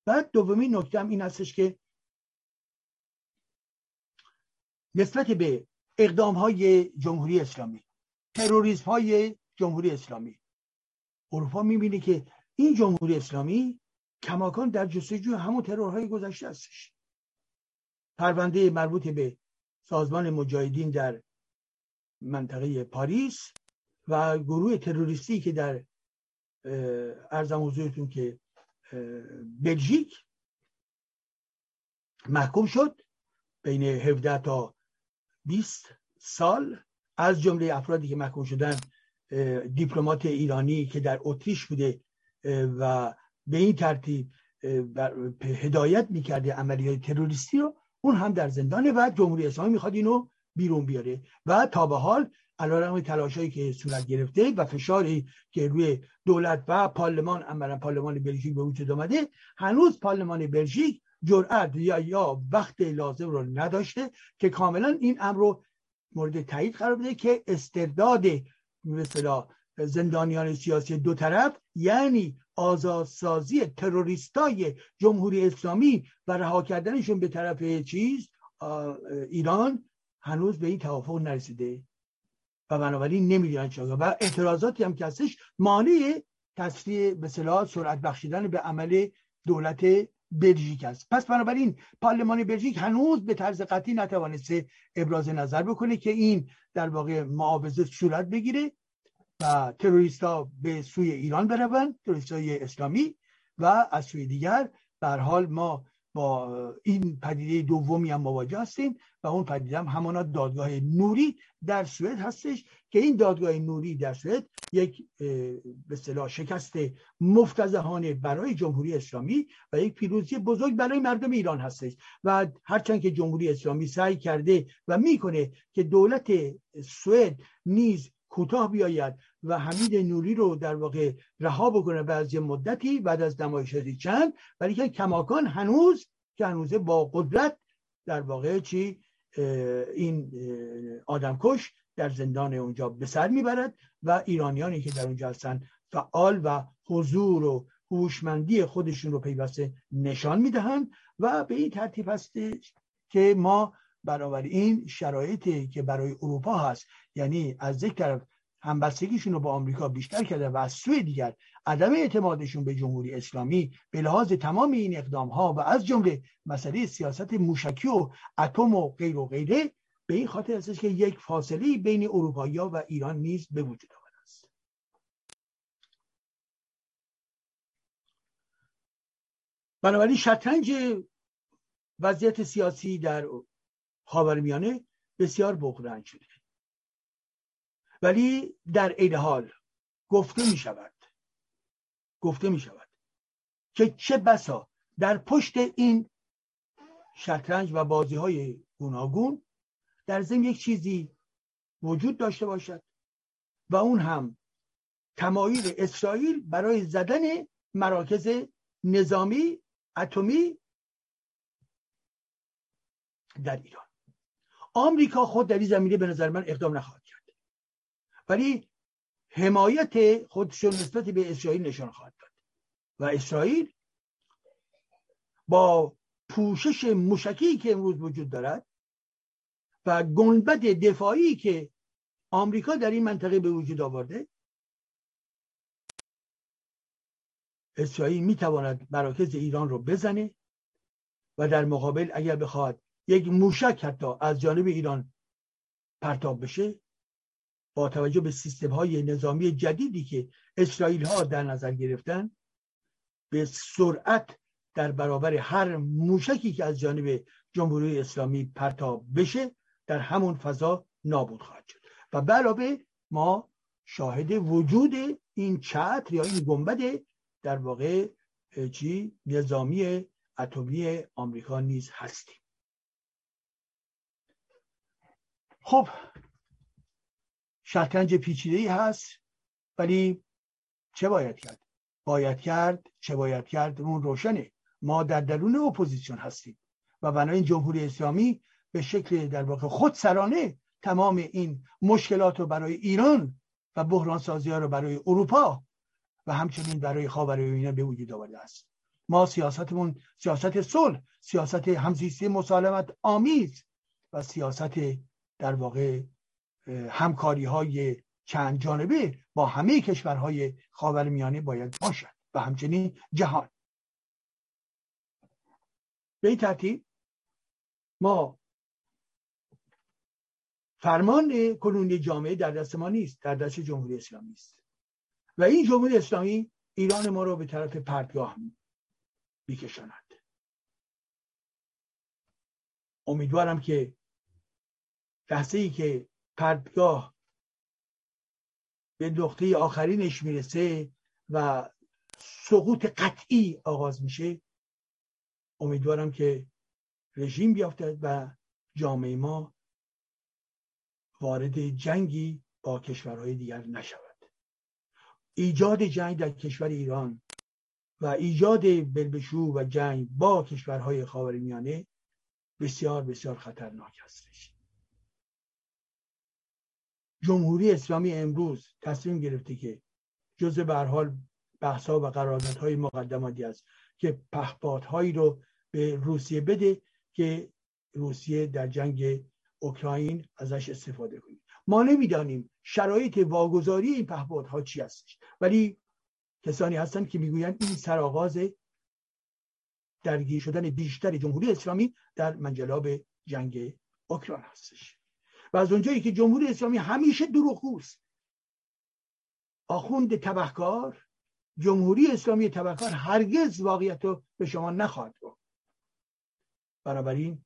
بعد دومین نکته هم این هستش که نسبت به اقدام های جمهوری اسلامی تروریسم های جمهوری اسلامی اروپا می‌بینه که این جمهوری اسلامی کماکان در جستجو همون ترورهای گذشته هستش. پرونده مربوط به سازمان مجاهدین در منطقه پاریس و گروه تروریستی که در ارزم حضورتون که بلژیک محکوم شد بین 17 تا 20 سال. از جمله افرادی که محکوم شدن دیپلمات ایرانی که در اتریش بوده و به این ترتیب هدایت می‌کرده عملیات تروریستی رو. اون هم در زندانه و جمهوری اسلامی می‌خواد اینو بیرون بیاره. و تا به حال علیرغم تلاشایی که صورت گرفته و فشاری که روی دولت و پارلمان عملا پارلمان بلژیک به وجود آمده هنوز پارلمان بلژیک جرأت یا یا وقت لازم رو نداشته که کاملا این امر رو مورد تایید قرار بده که استرداد مثلا زندانیان سیاسی دو طرف یعنی آزادسازی تروریستای جمهوری اسلامی و رها کردنشون به طرف چیز؟ ایران هنوز به این توافق نرسیده. و بنابراین نمی‌دونن چرا و اعتراضاتی هم که هستش مانع تسریع به سرعت بخشیدن به عمل دولت بلژیک است. پس بنابراین پارلمان بلژیک هنوز به طرز قطعی نتوانسته ابراز نظر بکنه که این در واقع معاوضه صورت بگیره. و تروریست ها به سوی ایران بروند تروریست های اسلامی و از سوی دیگر. در حال ما با این پدیده دومی هم مواجه هستیم و اون پدیده هم همانا دادگاه نوری در سوئد هستش که این دادگاه نوری در سوئد یک به صلاح شکست مفتزهانه برای جمهوری اسلامی و یک پیروزی بزرگ برای مردم ایران هستش. و هرچند که جمهوری اسلامی سعی کرده و می‌کنه که دولت سوئد نیز کوتاه بیاید و حمید نوری رو در واقع رها بکنه بعد از مدتی بعد از نمایشاتی چند ولی که کماکان هنوز که هنوز با قدرت در واقع چی این آدمکش در زندان اونجا به سر می‌برد و ایرانیانی که در اونجا هستن فعال و حضور و هوشمندی خودشون رو پیوسته نشان می‌دهند و به این ترتیب هست که ما این شرایطی که برای اروپا هست یعنی از یک طرف همبستگیشون رو با آمریکا بیشتر کرده و از سوی دیگر عدم اعتمادشون به جمهوری اسلامی به لحاظ تمام این اقدام ها و از جمله مسئله سیاست موشکی و اتم و غیر و غیره به این خاطر هستش که یک فاصله بین اروپایی و ایران نیز به وجود آمده است. بنابراین شطرنج وضعیت سیاسی در خاورمیانه بسیار بغرنج شده ولی در عین حال گفته می شود گفته می شود که چه بسا در پشت این شطرنج و بازی های گوناگون در ضمن یک چیزی وجود داشته باشد و اون هم تمایل اسرائیل برای زدن مراکز نظامی اتمی در ایران. آمریکا خود در این زمینه به نظر من اقدام نخواهد کرد. ولی حمایت خودشون نسبت به اسرائیل نشان خواهد داد. و اسرائیل با پوشش موشکی که امروز وجود دارد و گنبد دفاعی که آمریکا در این منطقه به وجود آورده اسرائیل می‌تواند مراکز ایران رو بزنه و در مقابل اگر بخواد یک موشک حتی از جانب ایران پرتاب بشه با توجه به سیستم های نظامی جدیدی که اسرائیل ها در نظر گرفتن به سرعت در برابر هر موشکی که از جانب جمهوری اسلامی پرتاب بشه در همون فضا نابود خواهد شد. و علاوه ما شاهد وجود این چتر یا این گنبد در واقع چی؟ نظامی اتمی آمریکا نیز هستیم. خب شطرنج پیچیده ای هست ولی چه باید کرد؟ باید کرد چه باید کرد؟ اون روشنه. ما در درون اپوزیسیون هستیم و بنابراین جمهوری اسلامی به شکل در واقع خود سرانه تمام این مشکلات رو برای ایران و بحران سازی ها رو برای اروپا و همچنین برای خاورمیانه به وجود آورده است. ما سیاستمون سیاست صلح سیاست همزیستی مسالمت آمیز و سیاست در واقع همکاری های چند جانبه با همه کشورهای خاورمیانه باید باشد و همچنین جهان. به این ترتیب ما فرمان کنونی جامعه در دست ما نیست در دست جمهوری اسلامی است. و این جمهوری اسلامی ایران ما رو به طرف پرتگاه میکشاند. امیدوارم که لحظه ای که پرتگاه به نقطه آخرینش می‌رسه و سقوط قطعی آغاز میشه امیدوارم که رژیم بیافتد و جامعه ما وارد جنگی با کشورهای دیگر نشود. ایجاد جنگ در کشور ایران و ایجاد بلبشو و جنگ با کشورهای خاورمیانه بسیار بسیار خطرناک هستش. جمهوری اسلامی امروز تصمیم گرفته که جز به حال بحثا و قراردادهای مقدماتی است که پهپادهایی رو به روسیه بده که روسیه در جنگ اوکراین ازش استفاده کنه. ما نمی‌دانیم شرایط واگذاری این پهپادها چی هستش ولی کسانی هستند که می‌گویند این سرآغاز درگیر شدن بیشتر جمهوری اسلامی در منجلاب جنگ اوکراین هستش. و از اونجایی که جمهوری اسلامی همیشه دروغگوست. آخوند تبهکار جمهوری اسلامی تبهکار هرگز واقعیت رو به شما نخواهد گفت. بنابراین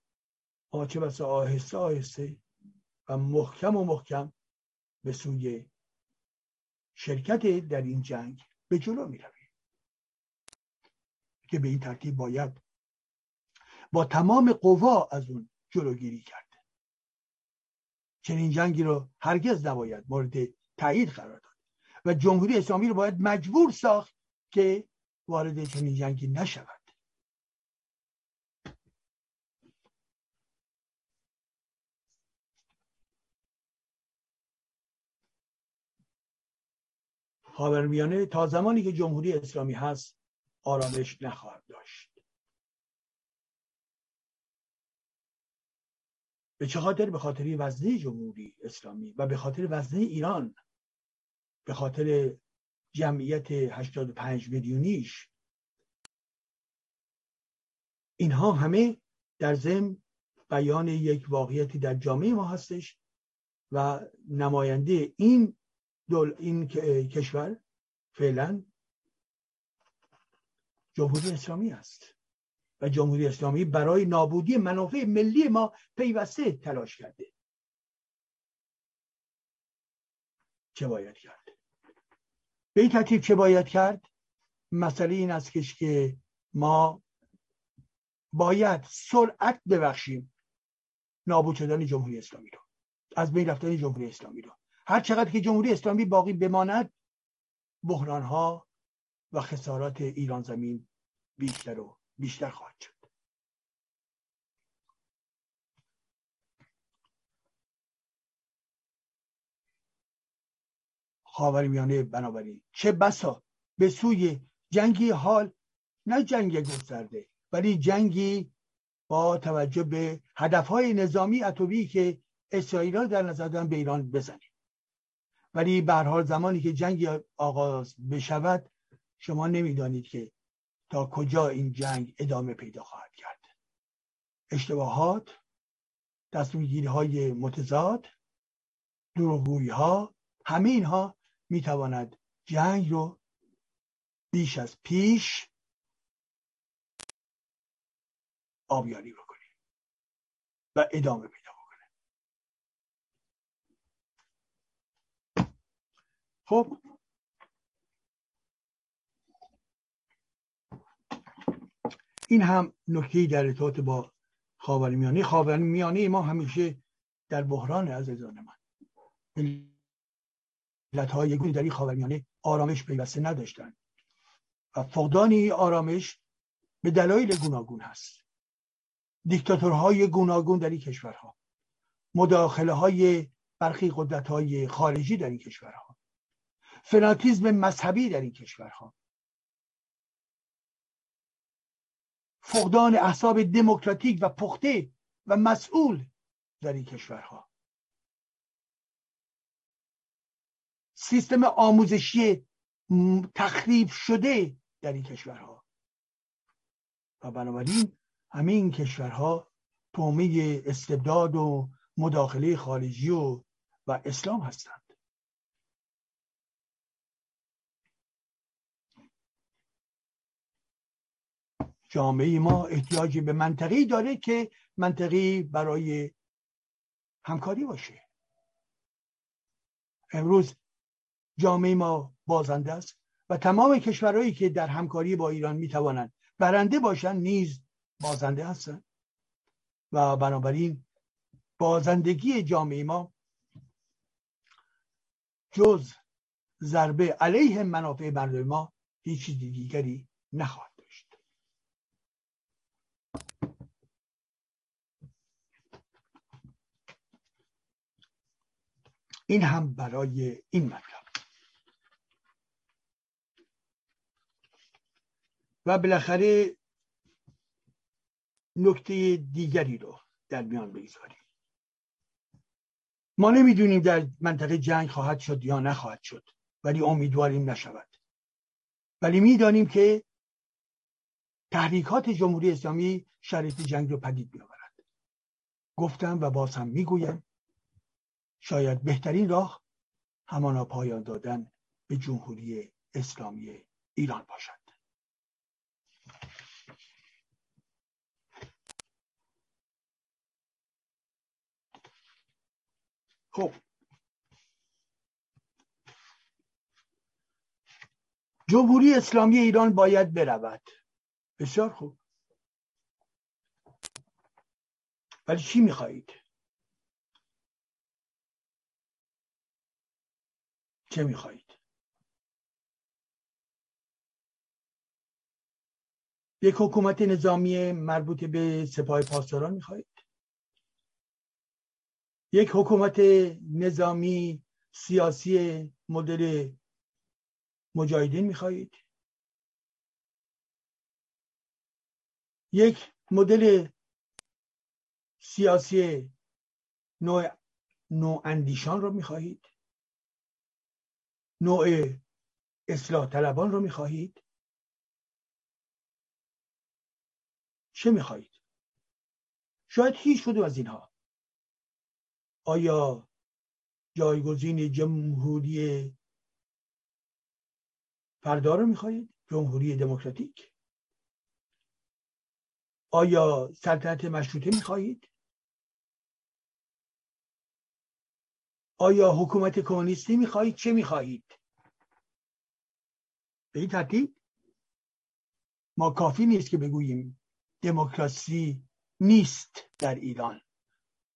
ما چه بسا آهسته آهسته و محکم و محکم به سوی شرکت در این جنگ به جلو می رویم. که به این ترتیب باید با تمام قوا از اون جلوگیری کرد. چنین جنگی رو هرگز نباید مورد تایید قرار داد. و جمهوری اسلامی رو باید مجبور ساخت که وارد چنین جنگی نشود. خاورمیانه تا زمانی که جمهوری اسلامی هست آرامش نخواهد داشت. به چه خاطر به خاطر وزنه جمهوری اسلامی و به خاطر وزنه ایران به خاطر جمعیت 85 میلیونیش. اینها همه در ضمن بیان یک واقعیتی در جامعه ما هستش و نماینده این دول این کشور فعلا جمهوری اسلامی است. و جمهوری اسلامی برای نابودی منافع ملی ما پیوسته تلاش کرده. چه باید کرد؟ به این ترتیب چه باید کرد؟ مسئله این است که ما باید سرعت ببخشیم نابود شدن جمهوری اسلامی رو از بین رفتن جمهوری اسلامی رو. هر چقدر که جمهوری اسلامی باقی بماند بحران ها و خسارات ایران زمین بیشتر و بیشتر خواهد شد. خاورمیانه بنابراین. چه بسا به سوی جنگی حال نه جنگ گسترده ولی جنگی با توجه به هدفهای نظامی اتوبی که اسرائیل در نظر دارن به ایران بزنیم ولی به حال زمانی که جنگ آغاز بشود شما نمی‌دانید که تا کجا این جنگ ادامه پیدا خواهد کرد. اشتباهات تصمیم های متضاد دروغگویی ها همه اینها می‌تواند جنگ رو بیش از پیش آبیاری بکنه و ادامه پیدا بکنه. خب این هم نکته در ارتباط با خاورمیانه. خاورمیانه ما همیشه در بحران عزیزان من ملت های گونی در این خاورمیانه آرامش پیوسته نداشتن و فقدان آرامش به دلایل گوناگون هست. دیکتاتورهای گوناگون در این کشورها مداخله های برخی قدرت های خارجی در این کشورها فناتیزم مذهبی در این کشورها فقدان احساب دموکراتیک و پخته و مسئول در این کشورها. سیستم آموزشی تخریب شده در این کشورها. و بنابراین همه این کشورها تومه استبداد و مداخله خارجی و, و اسلام هستند. جامعه ما احتیاجی به منطقی داره که منطقی برای همکاری باشه. امروز جامعه ما بازنده است و تمام کشورهایی که در همکاری با ایران می‌توانند برنده باشند نیز بازنده هستند و بنابراین بازندگی جامعه ما جز ضربه علیه منافع مردم ما هیچ دیگری نخواهد داشت این هم برای این مطلب. و بالاخره نکته دیگری رو در میان بگذاریم. ما نمی‌دونیم در منطقه جنگ خواهد شد یا نخواهد شد ولی امیدواریم نشود. ولی می‌دانیم که تحریکات جمهوری اسلامی شرایط جنگ رو پدید میآورد. گفتم و باز هم می‌گویم شاید بهترین راه همانا پایان دادن به جمهوری اسلامی ایران باشد. خب. جمهوری اسلامی ایران باید برود. بسیار خوب. ولی چی می‌خواهید؟ چه می‌خواهید. یک حکومت نظامی مربوط به سپاه پاسداران می‌خواهید. یک حکومت نظامی سیاسی مدل مجاهدین می‌خواهید. یک مدل سیاسی نوع نوع اندیشان رو می‌خواهید. نوع اصلاح طلبان رو می‌خواهید؟ چه می‌خواهید؟ شاید هیچ کدوم از اینها. آیا جایگزین جمهوری فردا رو می‌خواهید؟ جمهوری دموکراتیک. آیا سلطنت مشروطه می‌خواهید؟ آیا حکومت کمونیستی می‌خواهید؟ چه می‌خواهید؟ به این ترتیب ما کافی نیست که بگوییم دموکراسی نیست در ایران.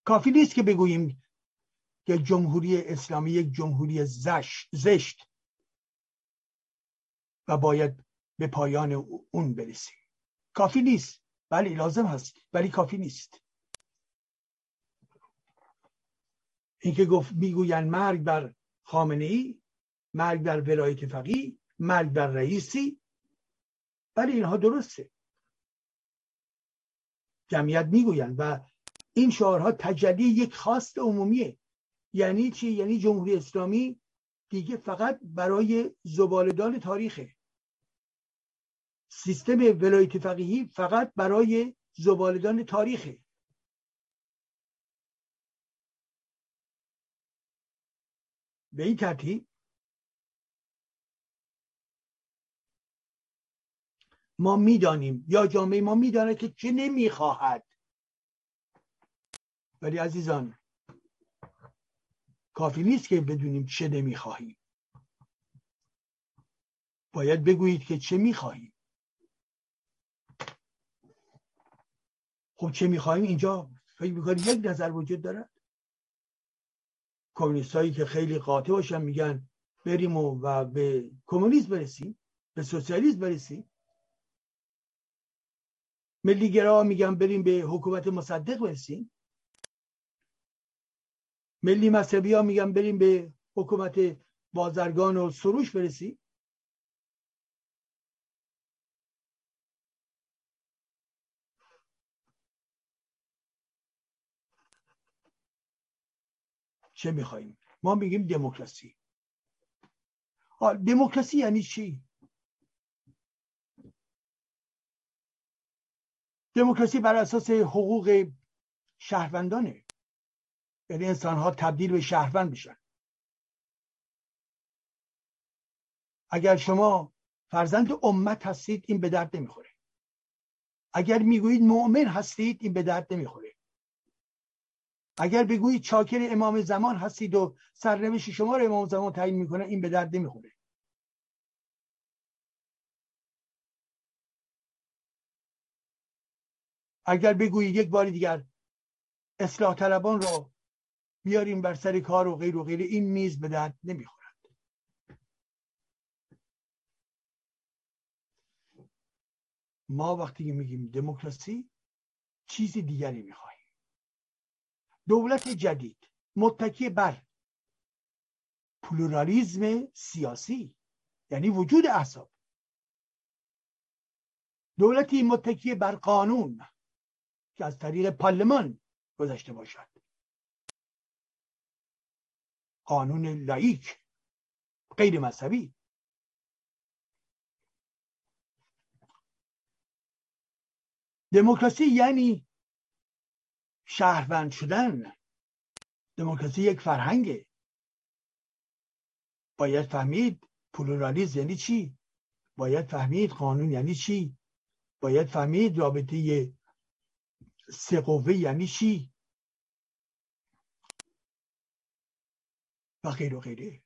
کافی نیست که بگوییم که جمهوری اسلامی یک جمهوری زشت و باید به پایان اون برسیم. کافی نیست. بله لازم هست ولی کافی نیست. اینکه گفت می‌گویند مرگ بر خامنه ای مرگ بر ولایت فقیه مرگ بر رئیسی ولی اینها درسته. جمعیت می‌گویند و این شعارها تجلی یک خواست عمومیه. یعنی چی؟ یعنی جمهوری اسلامی دیگه فقط برای زبالدان تاریخه. سیستم ولایت فقیهی فقط برای زبالدان تاریخه. به این ترتیب ما می‌دانیم یا جامعه ما می‌داند که چه نمی‌خواهد. ولی عزیزان کافی نیست که بدونیم چه نمی‌خواهیم. باید بگویید که چه می‌خواهیم. خب چه می‌خواهیم؟ اینجا فکر می‌کنید یک نظر وجود دارد کمونیست هایی که خیلی قاطع باشن میگن بریم و, و به کمونیسم برسیم به سوسیالیسم برسیم. ملیگرا میگن بریم به حکومت مصدق برسیم. ملی مذهبی ها میگن بریم به حکومت بازرگان و سروش برسیم. چه میخواییم ما میگیم دموکراسی. دموکراسی یعنی چی؟ دموکراسی بر اساس حقوق شهروندانه. یعنی انسان ها تبدیل به شهروند بشن اگر شما فرزند امت هستید این به درد نمی‌خوره. اگر می‌گویید مؤمن هستید این به درد نمی‌خوره. اگر بگویید چاکر امام زمان هستید و سرنوشت شما رو امام زمان تعیین می‌کنه این به درد نمی‌خوره. اگر بگویید یک بار دیگر اصلاح طلبان رو بیاریم بر سر کار و غیر و غیر این میز به درد نمی‌خورد. ما وقتی میگیم دموکراسی چیزی دیگری می‌خواهیم دولت جدید. متکی بر پلورالیزم سیاسی یعنی وجود احزاب دولتی متکی بر قانون که از طریق پارلمان گذشته باشد. قانون لائیک غیر مذهبی. دموکراسی یعنی شهروند شدن دموکراسی یک فرهنگه. باید فهمید پلورالیزم یعنی چی؟ باید فهمید قانون یعنی چی؟ باید فهمید رابطه سه قوه یعنی چی؟ و غیر و غیره.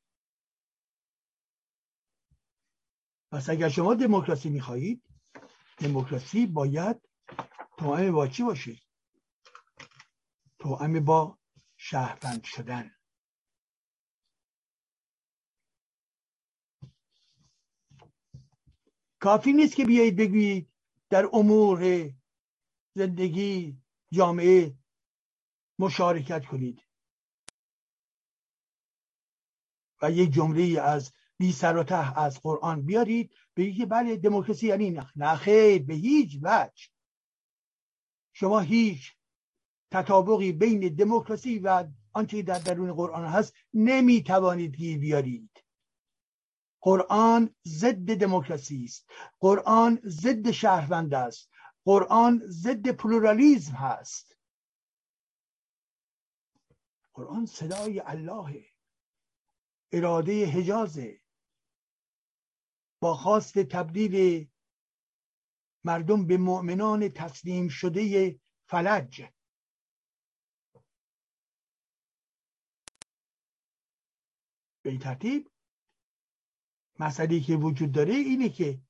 پس اگر شما دموکراسی می‌خواهید دموکراسی باید توأم با چی باشه. توأم با شهروند شدن. کافی نیست که بیایید بگویید در امور زندگی جامعه مشارکت کنید. و یک جمله از بی سر و ته از قرآن بیارید بگید که بله دموکراسی یعنی نه به هیچ وجه. شما هیچ تطابقی بین دموکراسی و آنچه در درون قرآن هست نمی‌توانید گیر بیارید. قرآن ضد دموکراسی است. قرآن ضد شهروند است. قرآن ضد پلورالیزم هست. قرآن صدای الله اراده حجازه با خواست تبدیل مردم به مؤمنان تسلیم شده فلج. به این ترتیب مسئله که وجود داره اینه که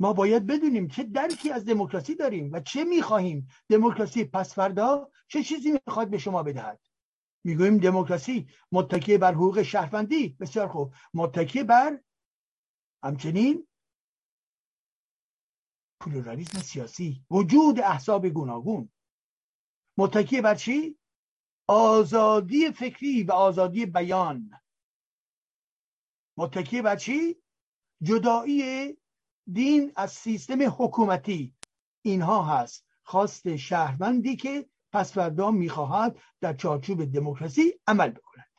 ما باید بدونیم چه درکی از دموکراسی داریم و چه می‌خواهیم. دموکراسی پس فردا چه چیزی می‌خواد به شما بدهد؟ می‌گوییم دموکراسی متکی بر حقوق شهروندی. بسیار خوب. متکی بر همچنین پلورالیسم سیاسی. وجود احزاب گوناگون. متکی بر چی؟ آزادی فکری و آزادی بیان. متکی بر چی؟ جدایی دین از سیستم حکومتی. اینها هست. خواست شهروندی که پس فردا می‌خواهد در چارچوب دموکراسی عمل بکند.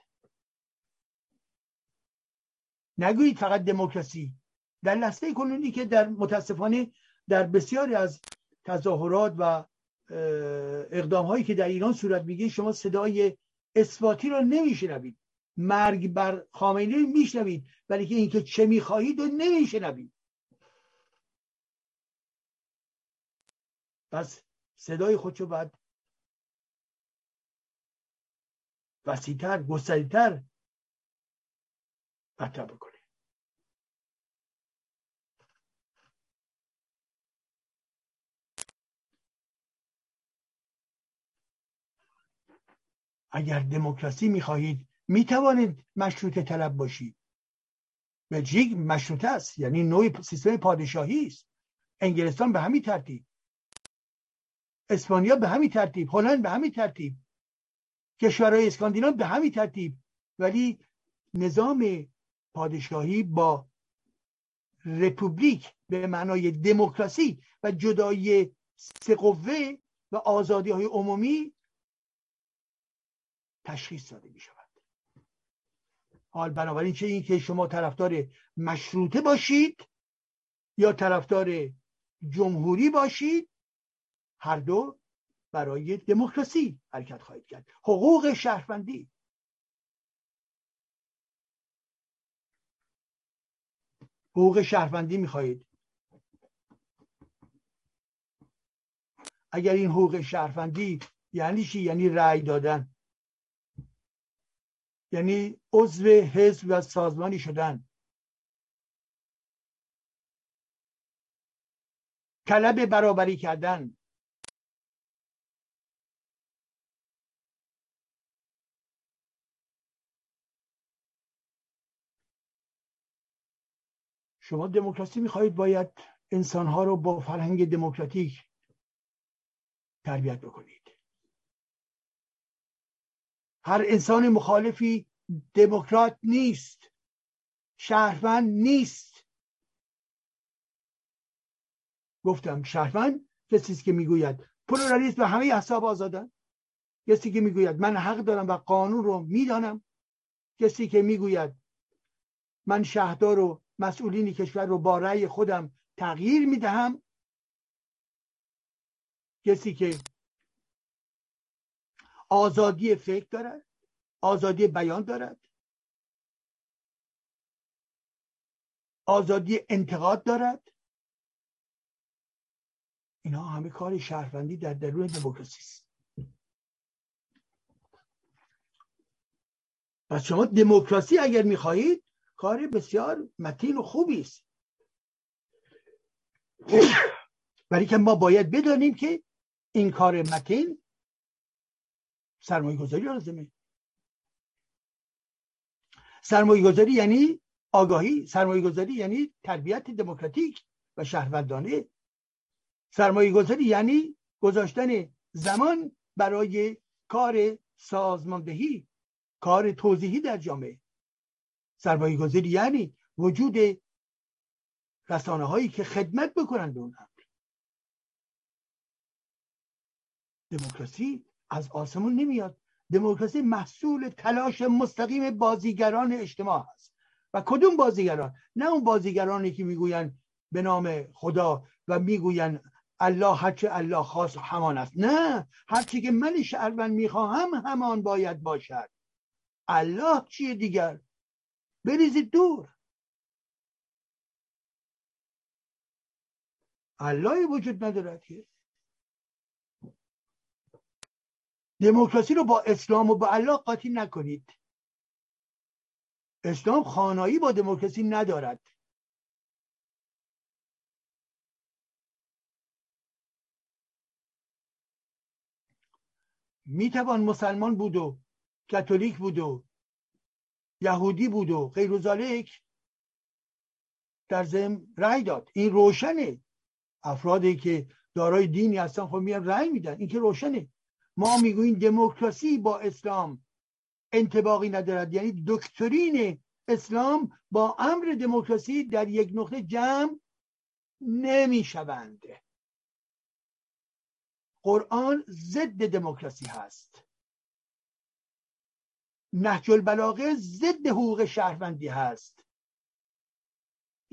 نگویید فقط دموکراسی. در لحظه کنونی که در متاسفانه در بسیاری از تظاهرات و اقدام هایی که در ایران صورت میگه شما صدای اثباتی را نمیشنوید. مرگ بر خامنه میشنوید ولی که اینکه چه می‌خواهید و نمیشنوید. پس صدای خودشو باید وسیعتر گستریتر مطرح بکنه اگر دموکراسی می‌خواهید می‌توانید مشروط طلب باشید. بلژیک مشروطه است یعنی نوع سیستم پادشاهی است. انگلستان به همین ترتیب. اسپانیا به همین ترتیب. هلند به همین ترتیب. کشورهای اسکاندیناو به همین ترتیب. ولی نظام پادشاهی با رپوبلیک به معنای دموکراسی و جدایی سه قوه و آزادی های عمومی تشخیص داده می شود حال بنابراین چه این که شما طرفدار مشروطه باشید یا طرفدار جمهوری باشید هر دو برای دموکراسی حرکت خواهید کرد. حقوق شهروندی. حقوق شهروندی می‌خواهید. اگر این حقوق شهروندی یعنی چی؟ یعنی رأی دادن. یعنی عضو حزب و سازمانی شدن. طلب برابری کردن. شما دموکراسی می‌خواهید باید انسانها رو با فرهنگ دموکراتیک تربیت بکنید. هر انسان مخالفی دموکرات نیست. شهروند نیست. گفتم شهروند کسی که می‌گوید پلورالیسم به همه احساب آزادن؟ کسی که می‌گوید من حق دارم و قانون رو می‌دانم؟ کسی که می‌گوید من شهردار و مسئولین کشور رو با رأی خودم تغییر می‌دهم؟ کسی که آزادی فکر دارد آزادی بیان دارد. آزادی انتقاد دارد. اینها همه کار شهروندی در درون دموکراسی است. پس شما دموکراسی اگر می‌خواهید کار بسیار متین و خوبی است. ولی که ما باید بدانیم که این کار متین سرمایه گذاری لازمه سرمایه گذاری یعنی آگاهی سرمایه گذاری یعنی تربیت دموکراتیک و شهروندانه. سرمایه گذاری یعنی گذاشتن زمان برای کار سازماندهی کار توضیحی در جامعه. سرمایه گذاری یعنی وجود رسانه هایی که خدمت بکنند به اون امر. دموکراسی از آسمون نمیاد. دموکراسی محصول تلاش مستقیم بازیگران اجتماع هست. و کدوم بازیگران؟ نه اون بازیگرانی که می‌گویند به نام خدا و می‌گویند الله هرچه الله خواست همان است. نه هرچی که من شهروند می‌خواهم همان باید باشد. الله چیه دیگر؟ بریزید دور. الله وجود ندارد که. دموکراسی رو با اسلام و با الله قاطی نکنید. اسلام خانایی با دموکراسی ندارد. می‌توان مسلمان بود و کاتولیک بود و یهودی بود و غیر ذالک در زم رأی داد. این روشنه. افرادی که دارای دینی هستن خب میان رأی میدن. این که روشنه. ما می‌گوییم دموکراسی با اسلام انتباقی ندارد. یعنی دکترین اسلام با امر دموکراسی در یک نقطه جمع نمی‌شوند. قرآن ضد دموکراسی هست. نهج البلاغه ضد حقوق شهروندی هست.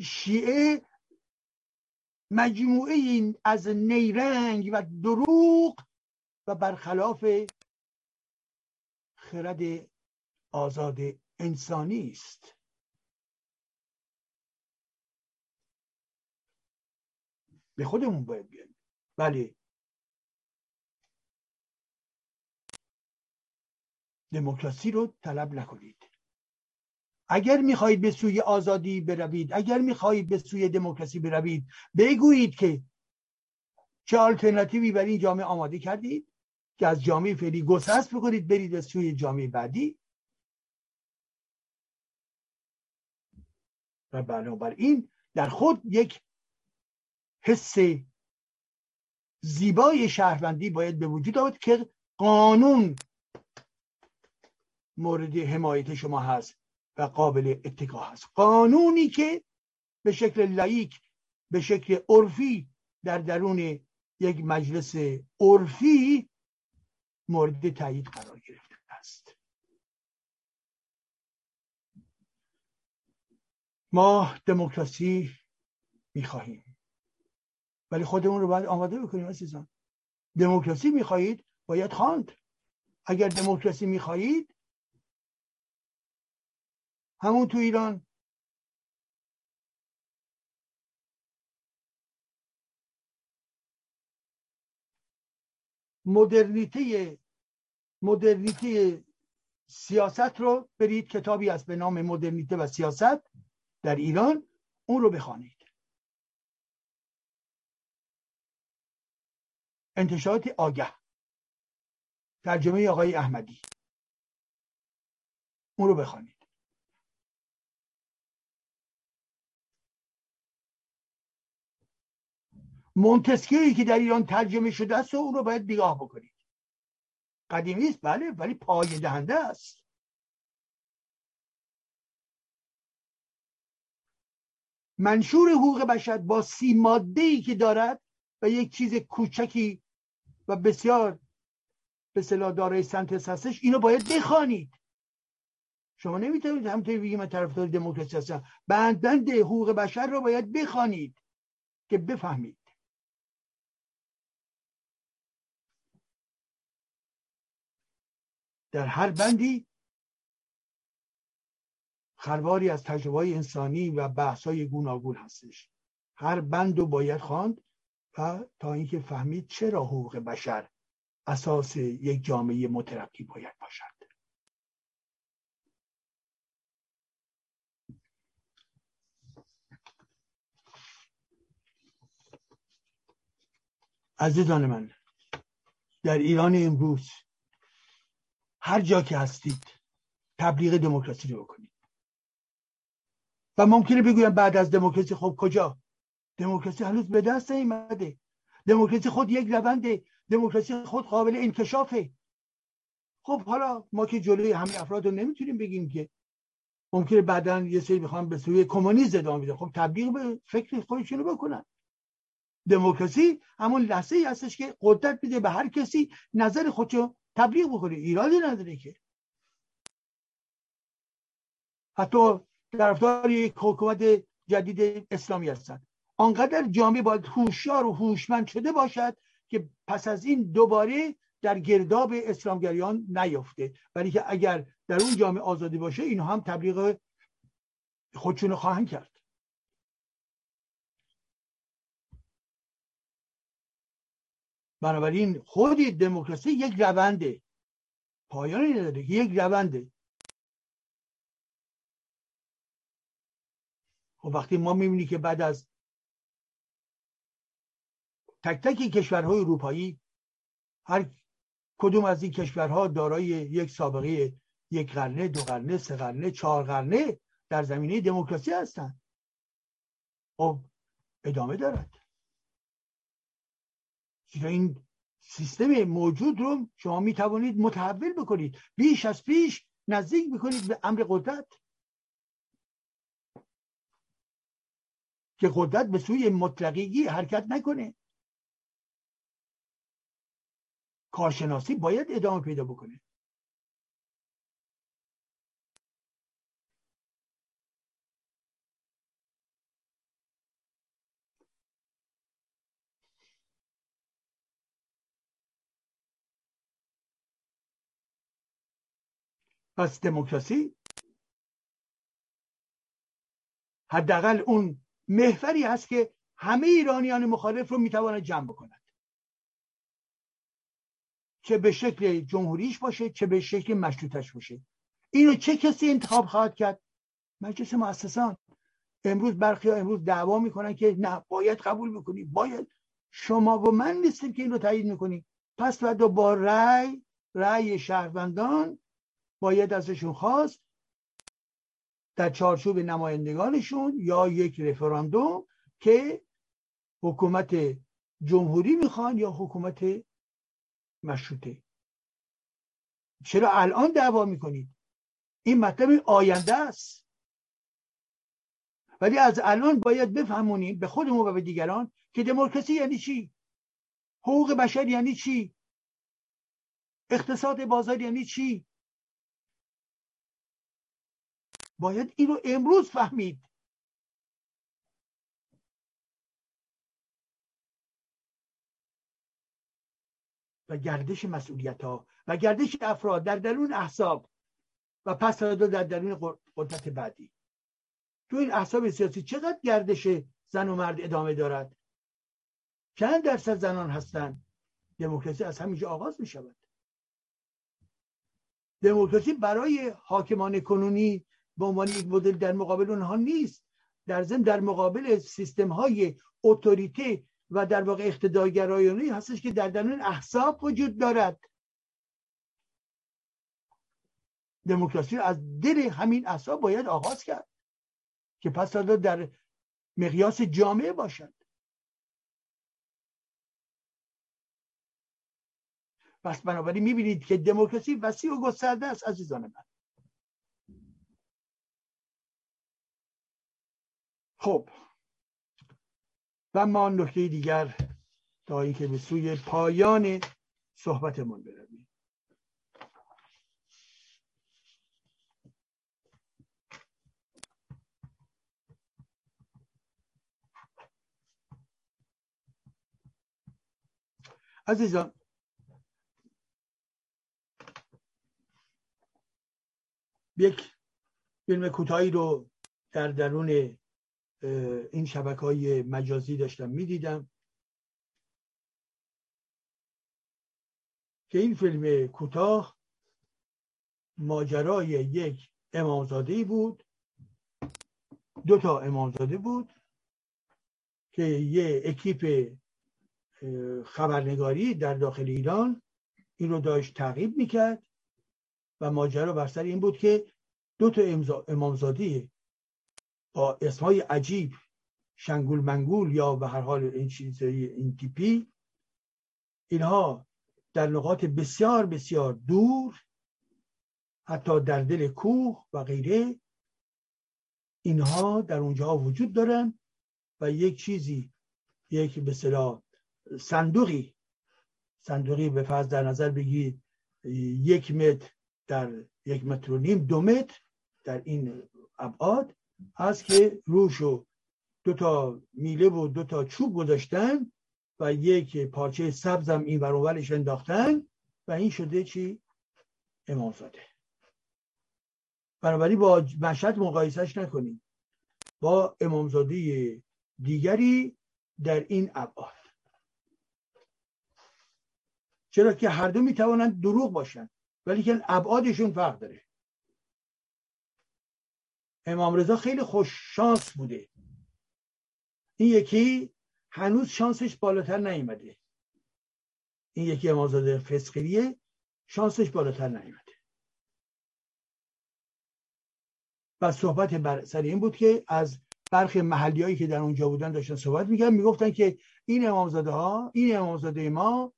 شیعه مجموعه از نیرنگ و دروغ و برخلاف خرد آزاد انسانی است. به خودمون باید بیایم. بله. دموکراسی رو طلب نکنید. اگر می‌خواهید به سوی آزادی بروید اگر می‌خواهید به سوی دموکراسی بروید بگویید که چه آلترناتیوی برای این جامعه آماده کردید. که از جامعه فعلی گسست بکنید برید به سوی جامعه بعدی. و بنابراین در خود یک حس زیبای شهروندی باید به وجود آمد که قانون مورد حمایت شما هست و قابل اتکا هست. قانونی که به شکل لایک به شکل عرفی در درون یک مجلس عرفی مورد تایید قرار گرفته است. ما دموکراسی می‌خواهیم. ولی خودمون رو باید آماده بکنیم عزیزان. دموکراسی می‌خواهید باید خواند. اگر دموکراسی می‌خواهید همون تو ایران مدرنیته مدرنیته سیاست رو برید کتابی است به نام مدرنیته و سیاست در ایران اون رو بخوانید. انتشارات آگه. ترجمه آقای احمدی. اون رو بخوانید. مونتسکیوی که در ایران ترجمه شده است و اون رو باید نگاه بکنید. قدیمی است بله ولی پای دهنده است. منشور حقوق بشر با سی ماده ای که دارد و یک چیز کوچکی و بسیار به صلاح دارای سنتس هستش اینو باید بخوانید. شما نمی‌تونید همونطوری بگید من طرفدار دموکراسی هستم. بند بند حقوق بشر رو باید بخوانید که بفهمید. در هر بندی خرواری از تجربه انسانی و بحث های گوناگون هستش. هر بند رو باید خواند و تا اینکه فهمید چرا حقوق بشر اساس یک جامعه مترقی باید باشد. عزیزان من در ایران امروز هر جا که هستید تبلیغ دموکراسی رو بکنید. و ممکنه بگویم بعد از دموکراسی خب کجا؟ دموکراسی هنوز به دست نیامده دموکراسی خود یک روند دموکراسی خود قابل انکشافه. خب حالا ما که جلوی همه افراد رو نمی‌تونیم بگیم که ممکنه بعدا یه سری بخوام به سوی کمونیسم ادامه بده خب تبلیغ به فکر خودشونو بکنن. دموکراسی همون لحظه ای هستش که قدرت میده به هر کسی نظر خودشو تبلیغ بکنه. ایرادی نداره که. حتی طرفدار یک حکومت جدید اسلامی هستند آنقدر جامعه باید هوشیار و هوشمند شده باشد که پس از این دوباره در گرداب اسلامگریان نیفته ولی که اگر در اون جامعه آزادی باشه اینها هم تبلیغ خودشون خواهند کرد. بنابراین خود دموکراسی یک رونده پایانی نداره یک رونده خب وقتی ما می‌بینی که بعد از تک تک کشورهای اروپایی هر کدوم از این کشورها دارای یک سابقه یک قرنه دو قرنه سه قرنه چهار قرنه در زمینه دموکراسی هستند خب ادامه دارد. این سیستم موجود رو شما می توانید متحول بکنید. بیش از پیش نزدیک بکنید به امر قدرت. که قدرت به سوی مطلقیگی حرکت نکنه. کارشناسی باید ادامه پیدا بکنه. پس دموکراسی حداقل اون محوری هست که همه ایرانیان مخالف رو می‌تواند جمع بکند. چه به شکل جمهوریش باشه چه به شکل مشروطش باشه. اینو چه کسی انتخاب خواهد کرد؟ مجلس مؤسسان. امروز برخی ها امروز دعوا می‌کنن که نه باید قبول بکنی. باید. شما و من نیستیم که این رو تایید می‌کنیم. پس بعد با رأی رأی شهروندان باید ازشون خواست در چارچوب نمایندگانشون یا یک رفراندوم که حکومت جمهوری می‌خوان یا حکومت مشروطه. چرا الان دعوا می‌کنید؟ این مطلب آینده است. ولی از الان باید بفهمونیم به خودمون و به دیگران که دموکراسی یعنی چی؟ حقوق بشر یعنی چی؟ اقتصاد بازار یعنی چی؟ باید این رو امروز فهمید. و گردش مسئولیت ها و گردش افراد در درون احساب و پس در درون قدرت بعدی. تو این احساب سیاسی چقدر گردش زن و مرد ادامه دارد؟ چند درصد زنان هستند؟ دموکراسی از همینجا آغاز می شود دموکراسی برای حاکمان کنونی به عنوان یک مدل در مقابل اونها نیست. در ضمن در مقابل سیستم های اتوریته و در واقع اقتدارگرایانه هستش که در درون احساب وجود دارد. دموکراسی از دل همین احساب باید آغاز کرد که پس در مقیاس جامعه باشد. پس بنابراین می‌بینید که دموکراسی وسیع و گسترده است عزیزان من. خب. و ما نکته دیگر تا اینکه به سوی پایان صحبتمون برویم. عزیزان یک فیلم کوتاهی رو در درون این شبکه های مجازی داشتم می‌دیدم که این فیلم کوتاه ماجرای یک امامزاده بود دو تا امامزاده بود که یه اکیپ خبرنگاری در داخل ایران این رو داشت تعقیب می‌کرد و ماجرا بر سر این بود که دو تا امامزاده اسمای عجیب شنگول منگول یا به هر حال این چیزهای این تیپی اینها در نقاط بسیار بسیار دور حتی در دل کوه و غیره اینها در اونجا وجود دارن و یک چیزی یک به صلاح صندوقی صندوقی به فرض در نظر بگید یک متر در یک متر و نیم دو متر در این ابعاد هست که روش و دو تا میله و دو تا چوب گذاشتن و یک پارچه سبزم این ورش انداختن و این شده چی؟ امامزاده بنابراین با مشهد مقایسهش نکنیم. با امامزاده دیگری در این ابعاد. چرا که هر دو می‌توانند دروغ باشند ولی که ابعادشون فرق داره. امام رضا خیلی خوش شانس بوده. این یکی هنوز شانسش بالاتر نیومده. این یکی امامزاده فسقیه شانسش بالاتر نیومده. و صحبت بر سر این بود که از برخی محلی هایی که در اونجا بودن داشتن صحبت میگن می‌گفتن که این امامزاده ها این امامزاده ما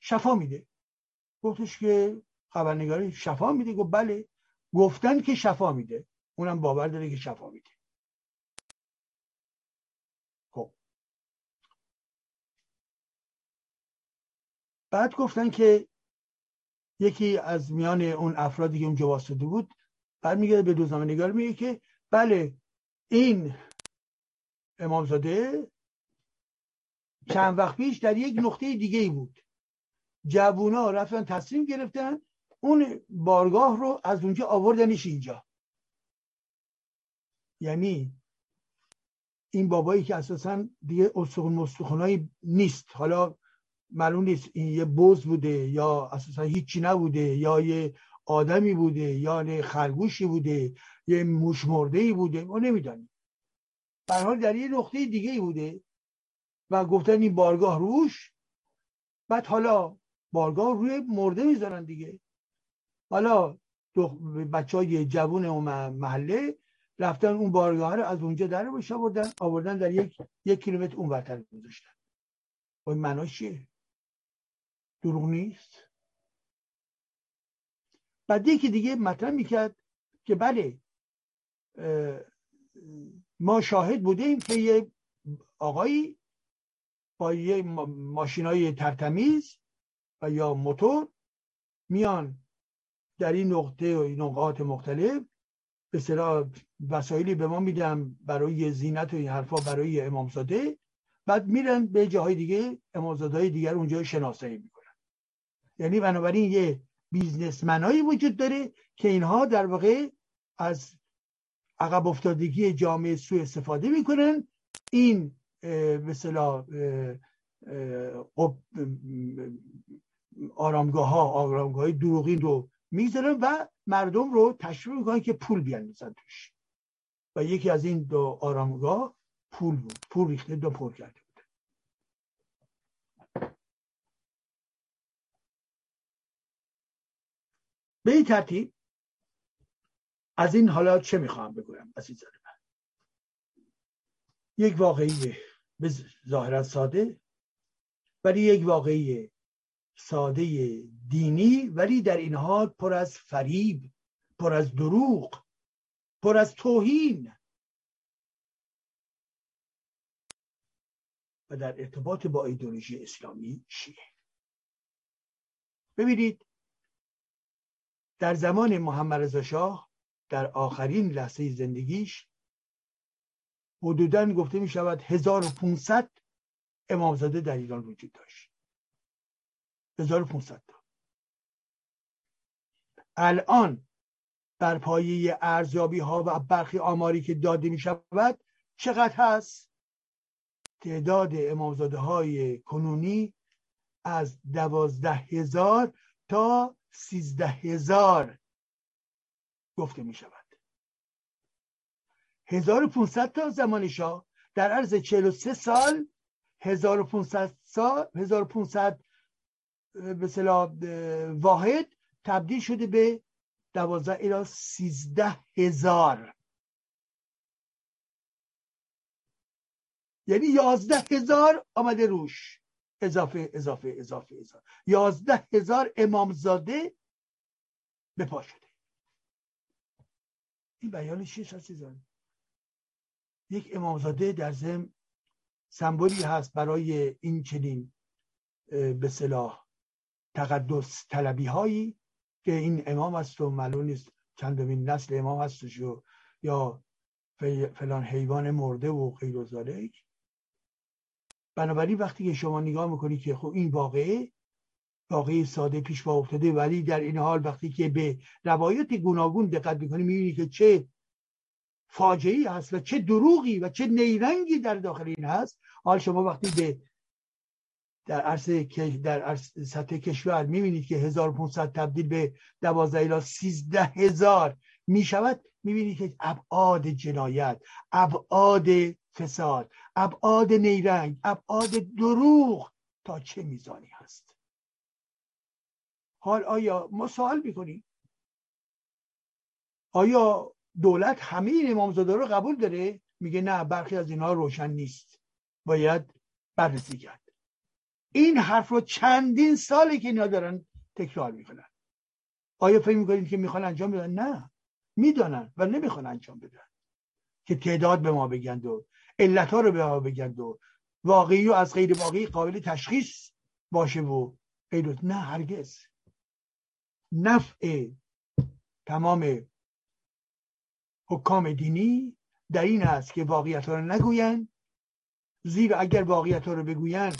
شفا میده. گفتش که خبرنگاری شفا میده. گفت بله. گفتن که شفا میده. اونم باور داره که شفا میده. خب. بعد گفتن که یکی از میان اون افرادی که اونجا واسطه بود بعد میگه به روزنامه نگار میگه که بله این امامزاده چند وقت پیش در یک نقطه دیگه ای بود. جوونا رفتن تصمیم گرفتن اون بارگاه رو از اونجا آوردنش اینجا. یعنی این بابایی که اساسا دیگه استخون مستخونایی نیست. حالا معلوم نیست این یه بوز بوده یا اساسا هیچی نبوده یا یه آدمی بوده یا خرگوشی بوده یه موش ای بوده. ما نمی‌دانیم به در یه نقطه دیگه ای بوده و گفتن این بارگاه روش بعد حالا بارگاه روی مرده می‌ذارن دیگه. حالا بچه های جوون محله رفتن اون بارگاه رو از اونجا در بشه آوردن آوردن در یک یک کیلومتر اون برتر گذاشتن. این معناش چیه؟ دروغ نیست. بعد یکی دیگه مطرح می‌کرد که بله ما شاهد بودیم که یه آقایی با یه ماشین های ترتمیز و یا موتور میان در این نقطه و این نقاط مختلف به صلاح وسایلی به ما میدن برای زینت و این حرفا برای امامزاده بعد میرن به جاهای دیگه امامزاده های دیگر اونجا شناسایی می‌کنن. یعنی بنابراین یه بیزنسمنایی وجود داره که اینها در واقع از عقب افتادگی جامعه سوء استفاده می‌کنن. این به آرامگاه ها آرامگاه های دروغین رو می‌ذارن و مردم رو تشویق می‌کنن که پول بیاندازن توش. و یکی از این دو آرامگاه پول بود. پول ریخته دو پر کرده بود. به این ترتیب از این حالا چه می‌خواهم بگویم عزیزان من؟ یک واقعی به ظاهرا ساده ولی یک واقعی ساده دینی ولی در این حال پر از فریب پر از دروغ پر از توهین. و در ارتباط با ایدولوژی اسلامی شیعه ببینید در زمان محمد رضا شاه در آخرین لحظه زندگیش حدودا گفته می شود 1500 امامزاده در ایران وجود داشت. 1500 تا. الان بر پایه ارزیابی ها و برخی آماری که داده می شود چقدر هست؟ تعداد امامزاده های کنونی از دوازده هزار تا سیزده هزار گفته می شود 1500 تا زمان شاه. در عرض 43 سال 1500 سال 1500 به واحد تبدیل شده به دوازده الی سیزده هزار. یعنی یازده هزار آمده روش. اضافه اضافه اضافه اضافه. یازده هزار امامزاده به پا شده. این بیان چیست عزیزان یک امامزاده در زم سمبولی هست برای این چنین به صلاح. تقدس طلبی هایی که این امام است و معلوم نیست چندمین نسل امام هستش و یا فلان حیوان مرده و غیر و بنابراین وقتی که شما نگاه می‌کنید که خب این واقعه واقعی ساده پیش با افتاده ولی در این حال وقتی که به روایت گوناگون دقت می‌کنی می‌بینی که چه فاجعی هست و چه دروغی و چه نیرنگی در داخل این هست حال شما وقتی به در عرص در عرص سطح کشور می‌بینید که 1500 تبدیل به 12 الی 13 هزار می‌شود. می‌بینید که ابعاد جنایت ابعاد فساد ابعاد نیرنگ ابعاد دروغ تا چه میزانی هست. حال آیا ما سوال می‌کنیم. آیا دولت همه این امامزاده رو قبول داره؟ میگه نه برخی از اینها روشن نیست. باید بررسی کرد. این حرف رو چندین سالی که اینا دارن تکرار می‌کنن. آیا فکر می‌کنید که می‌خوان انجام بدن؟ نه. می‌دانن و نمی‌خوان انجام بدن. که تعداد به ما بگند و علت ها رو به ما بگند و واقعی و از غیر واقعی قابل تشخیص باشه و غیر نه هرگز. نفع تمام حکام دینی در این است که واقعیت ها رو نگوین زیرا اگر واقعیت ها رو بگوین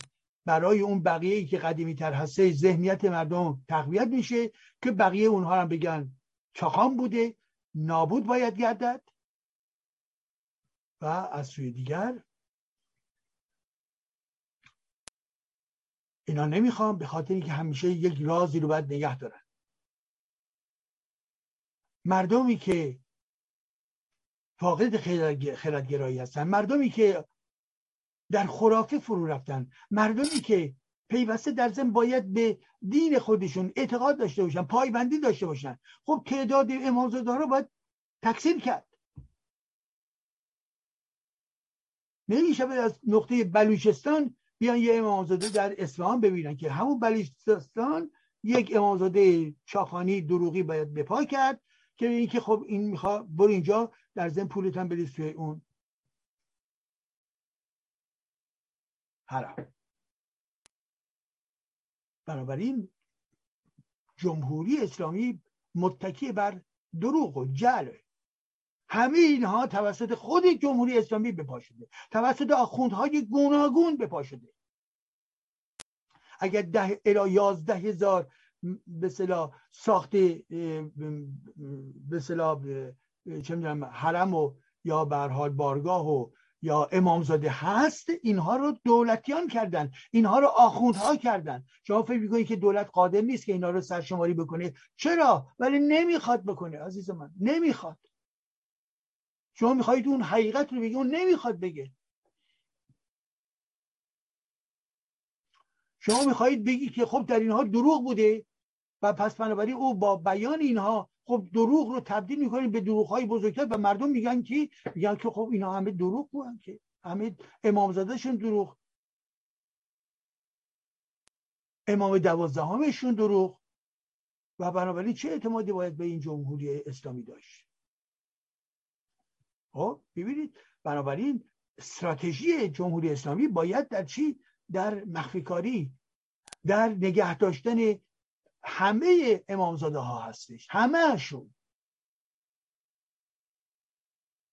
برای اون بقیه که قدیمی تر هسته ذهنیت مردم تقویت میشه که بقیه اونها هم بگن چاخان بوده نابود باید گردد و از سوی دیگر اینا نمی‌خوام به خاطر که همیشه یک رازی رو باید نگه دارن. مردمی که فاقد خردگرایی هستن مردمی که در خرافه فرو رفتن. مردمی که پیوسته در زن باید به دین خودشون اعتقاد داشته باشن پایبندی داشته باشن. خب تعداد امامزاده رو باید تقسیم کرد. نمیشه از نقطه بلوچستان بیان یه امامزاده در اصفهان ببینن که همون بلوچستان یک امامزاده چاخانی دروغی باید بپا کرد که اینکه خب این می‌خواد برو اینجا در زن پولت هم بریز توی اون. حرم. بنابراین جمهوری اسلامی متکی بر دروغ و جل. همه اینها توسط خود جمهوری اسلامی بپا شده. توسط آخوندهای گوناگون بپا شده. اگر ده الا یازده هزار به ساخته به چه می‌دونم حرم و یا به بارگاه و یا امامزاده هست اینها رو دولتیان کردن اینها رو آخوندها کردن. شما فکر می‌کنید که دولت قادر نیست که اینها رو سرشماری بکنه؟ چرا؟ ولی نمی‌خواد بکنه عزیز من نمی‌خواد. شما می‌خواهید اون حقیقت رو بگی اون نمی‌خواد بگه. شما می‌خواهید بگی که خب در اینها دروغ بوده و پس بنابراین او با بیان اینها خب دروغ رو تبدیل می‌کنیم به دروغ های بزرگتر و مردم میگن که میگن که خب اینا همه دروغ بودن که همه امامزادهشون دروغ. امام دوازدهمشون دروغ. و بنابراین چه اعتمادی باید به این جمهوری اسلامی داشت؟ خب ببینید. بنابراین استراتژی جمهوری اسلامی باید در چی؟ در مخفی در نگه داشتن همه امامزاده ها هستش. همهشون.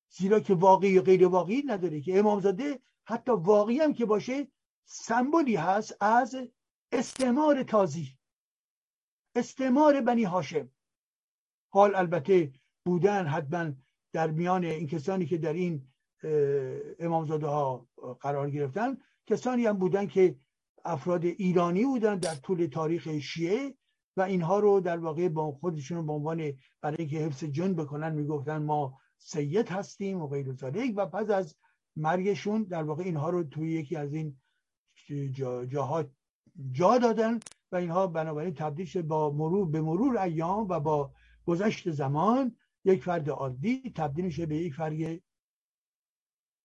زیرا که واقعی و غیر واقعی نداره که امامزاده حتی واقعی هم که باشه سمبولی هست از استعمار تازی. استعمار بنی هاشم. حال البته بودن حتما در میان این کسانی که در این امامزاده ها قرار گرفتن کسانی هم بودن که افراد ایرانی بودن در طول تاریخ شیعه و اینها رو در واقع با خودشون به عنوان برای اینکه حفظ جن بکنن می‌گفتن ما سید هستیم و غیر ذالک و پس از مرگشون در واقع اینها رو توی یکی از این جاها جا دادن و اینها بنابراین تبدیل شد با مرور به مرور ایام و با گذشت زمان یک فرد عادی تبدیل میشه به یک فرد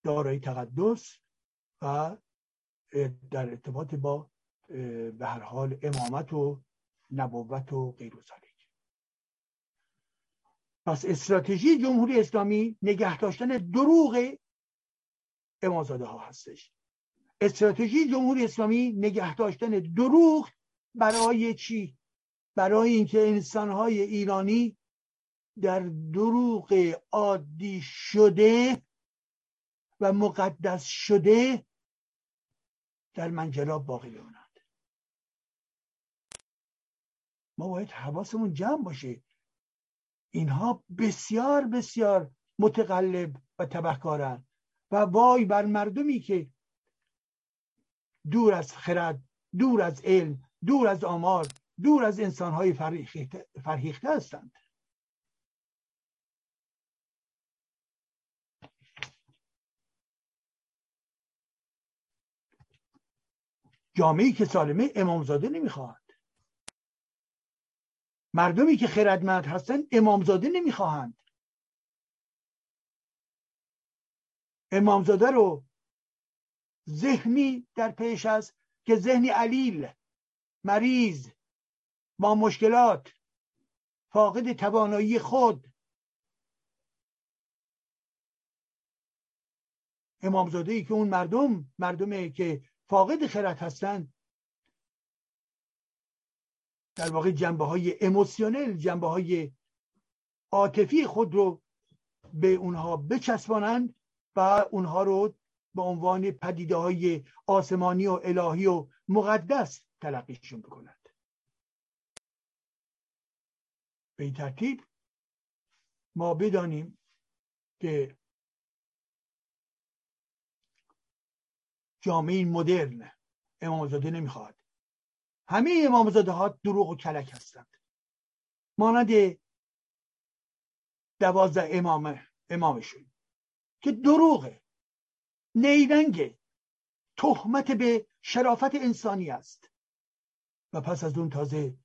دارای تقدس و در ارتباط با به هر حال امامت و نبوت و غیر پس استراتژی جمهوری اسلامی نگه داشتن دروغ امامزاده ها هستش. استراتژی جمهوری اسلامی نگه داشتن دروغ برای چی؟ برای اینکه انسانهای ایرانی در دروغ عادی شده و مقدس شده در منجلاب باقی بمانند ما باید حواسمون جمع باشه. اینها بسیار بسیار متقلب و تبهکارن. و وای بر مردمی که دور از خرد دور از علم دور از آمار دور از انسانهای فرهیخته هستند. جامعه که سالمه امامزاده نمی‌خواهد مردمی که خردمند هستند امامزاده نمی‌خواهند. امامزاده رو ذهنی در پیش است که ذهنی علیل مریض با مشکلات فاقد توانایی خود. امامزاده ای که اون مردم مردمی که فاقد خرد هستند در واقع جنبه های اموسیونل جنبه های عاطفی خود رو به اونها بچسبانند و اونها رو به عنوان پدیده های آسمانی و الهی و مقدس تلقیشون بکنند. به این ترتیب ما بدانیم که جامعه مدرن امامزاده نمی‌خواد. همه امامزاده ها دروغ و کلک هستند. مانند دوازده امامه امامشون که دروغه. نیرنگ تهمت به شرافت انسانی است. و پس از اون تازه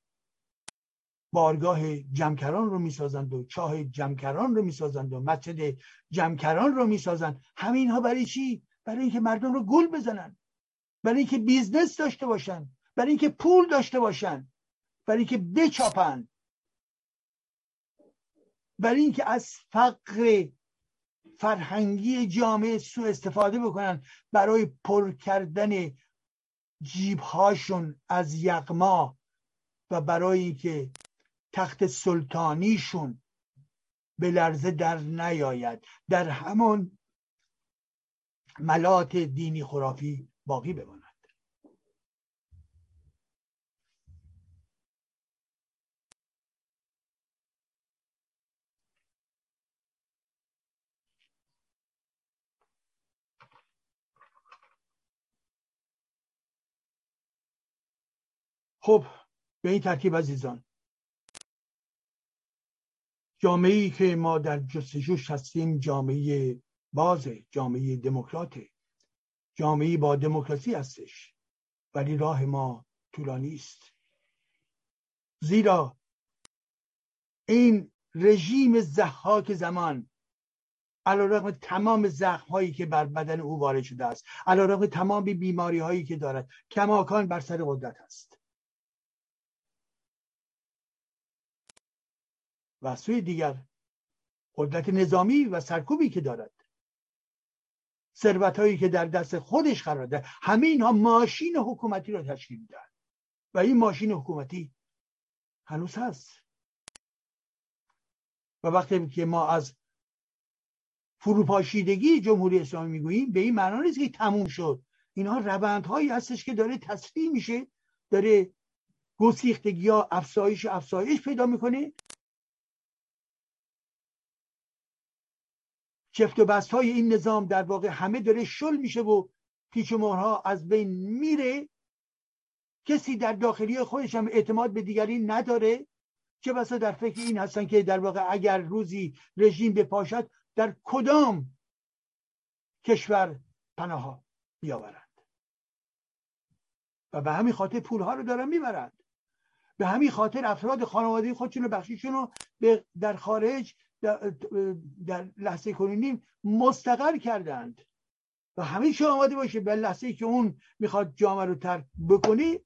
بارگاه جمکران رو می‌سازند و چاه جمکران رو می‌سازند و مسجد جمکران رو می‌سازند. همین ها برای چی؟ برای اینکه مردم رو گول بزنن. برای اینکه business داشته باشن. برای اینکه پول داشته باشن برای اینکه بچاپن. برای اینکه از فقر فرهنگی جامعه سو استفاده بکنن برای پر کردن جیبهاشون از یغما و برای اینکه تخت سلطانیشون به لرزه در نیاید. در همان ملات دینی خرافی باقی بماند خب به این ترتیب عزیزان. جامعه ای که ما در جستجوش هستیم جامعه باز جامعه دموکرات. جامعه با دموکراسی هستش ولی راه ما طولانی است زیرا این رژیم زحاک زمان علیرغم تمام زخم هایی که بر بدن او وارد شده است علیرغم تمام بیماری هایی که دارد کماکان بر سر قدرت است. و سوی دیگر قدرت نظامی و سرکوبی که دارد. ثروت هایی که در دست خودش قرار ده همه اینها ماشین حکومتی را تشکیل میدن و این ماشین حکومتی هنوز هست. و وقتی که ما از فروپاشیدگی جمهوری اسلامی می‌گوییم به این معنا نیست که تموم شد. اینها روندهایی هستش که داره تصفیه میشه داره گسیختگی ها افزایش افزایش پیدا می‌کنه. چفت و بست های این نظام در واقع همه داره شل میشه و پیچ و از بین میره. کسی در داخلی خودش هم اعتماد به دیگری نداره. چه بسا در فکر این هستن که در واقع اگر روزی رژیم بپاشد در کدام کشور پناه بیاورند؟ و به همین خاطر پولها رو دارن می‌برند. به همین خاطر افراد خانواده خودشون رو بخشیشون رو در خارج در لحظه کنونی مستقر کردند. و همیشه آماده باشه به لحظه که اون می‌خواد جامعه رو ترک بکنی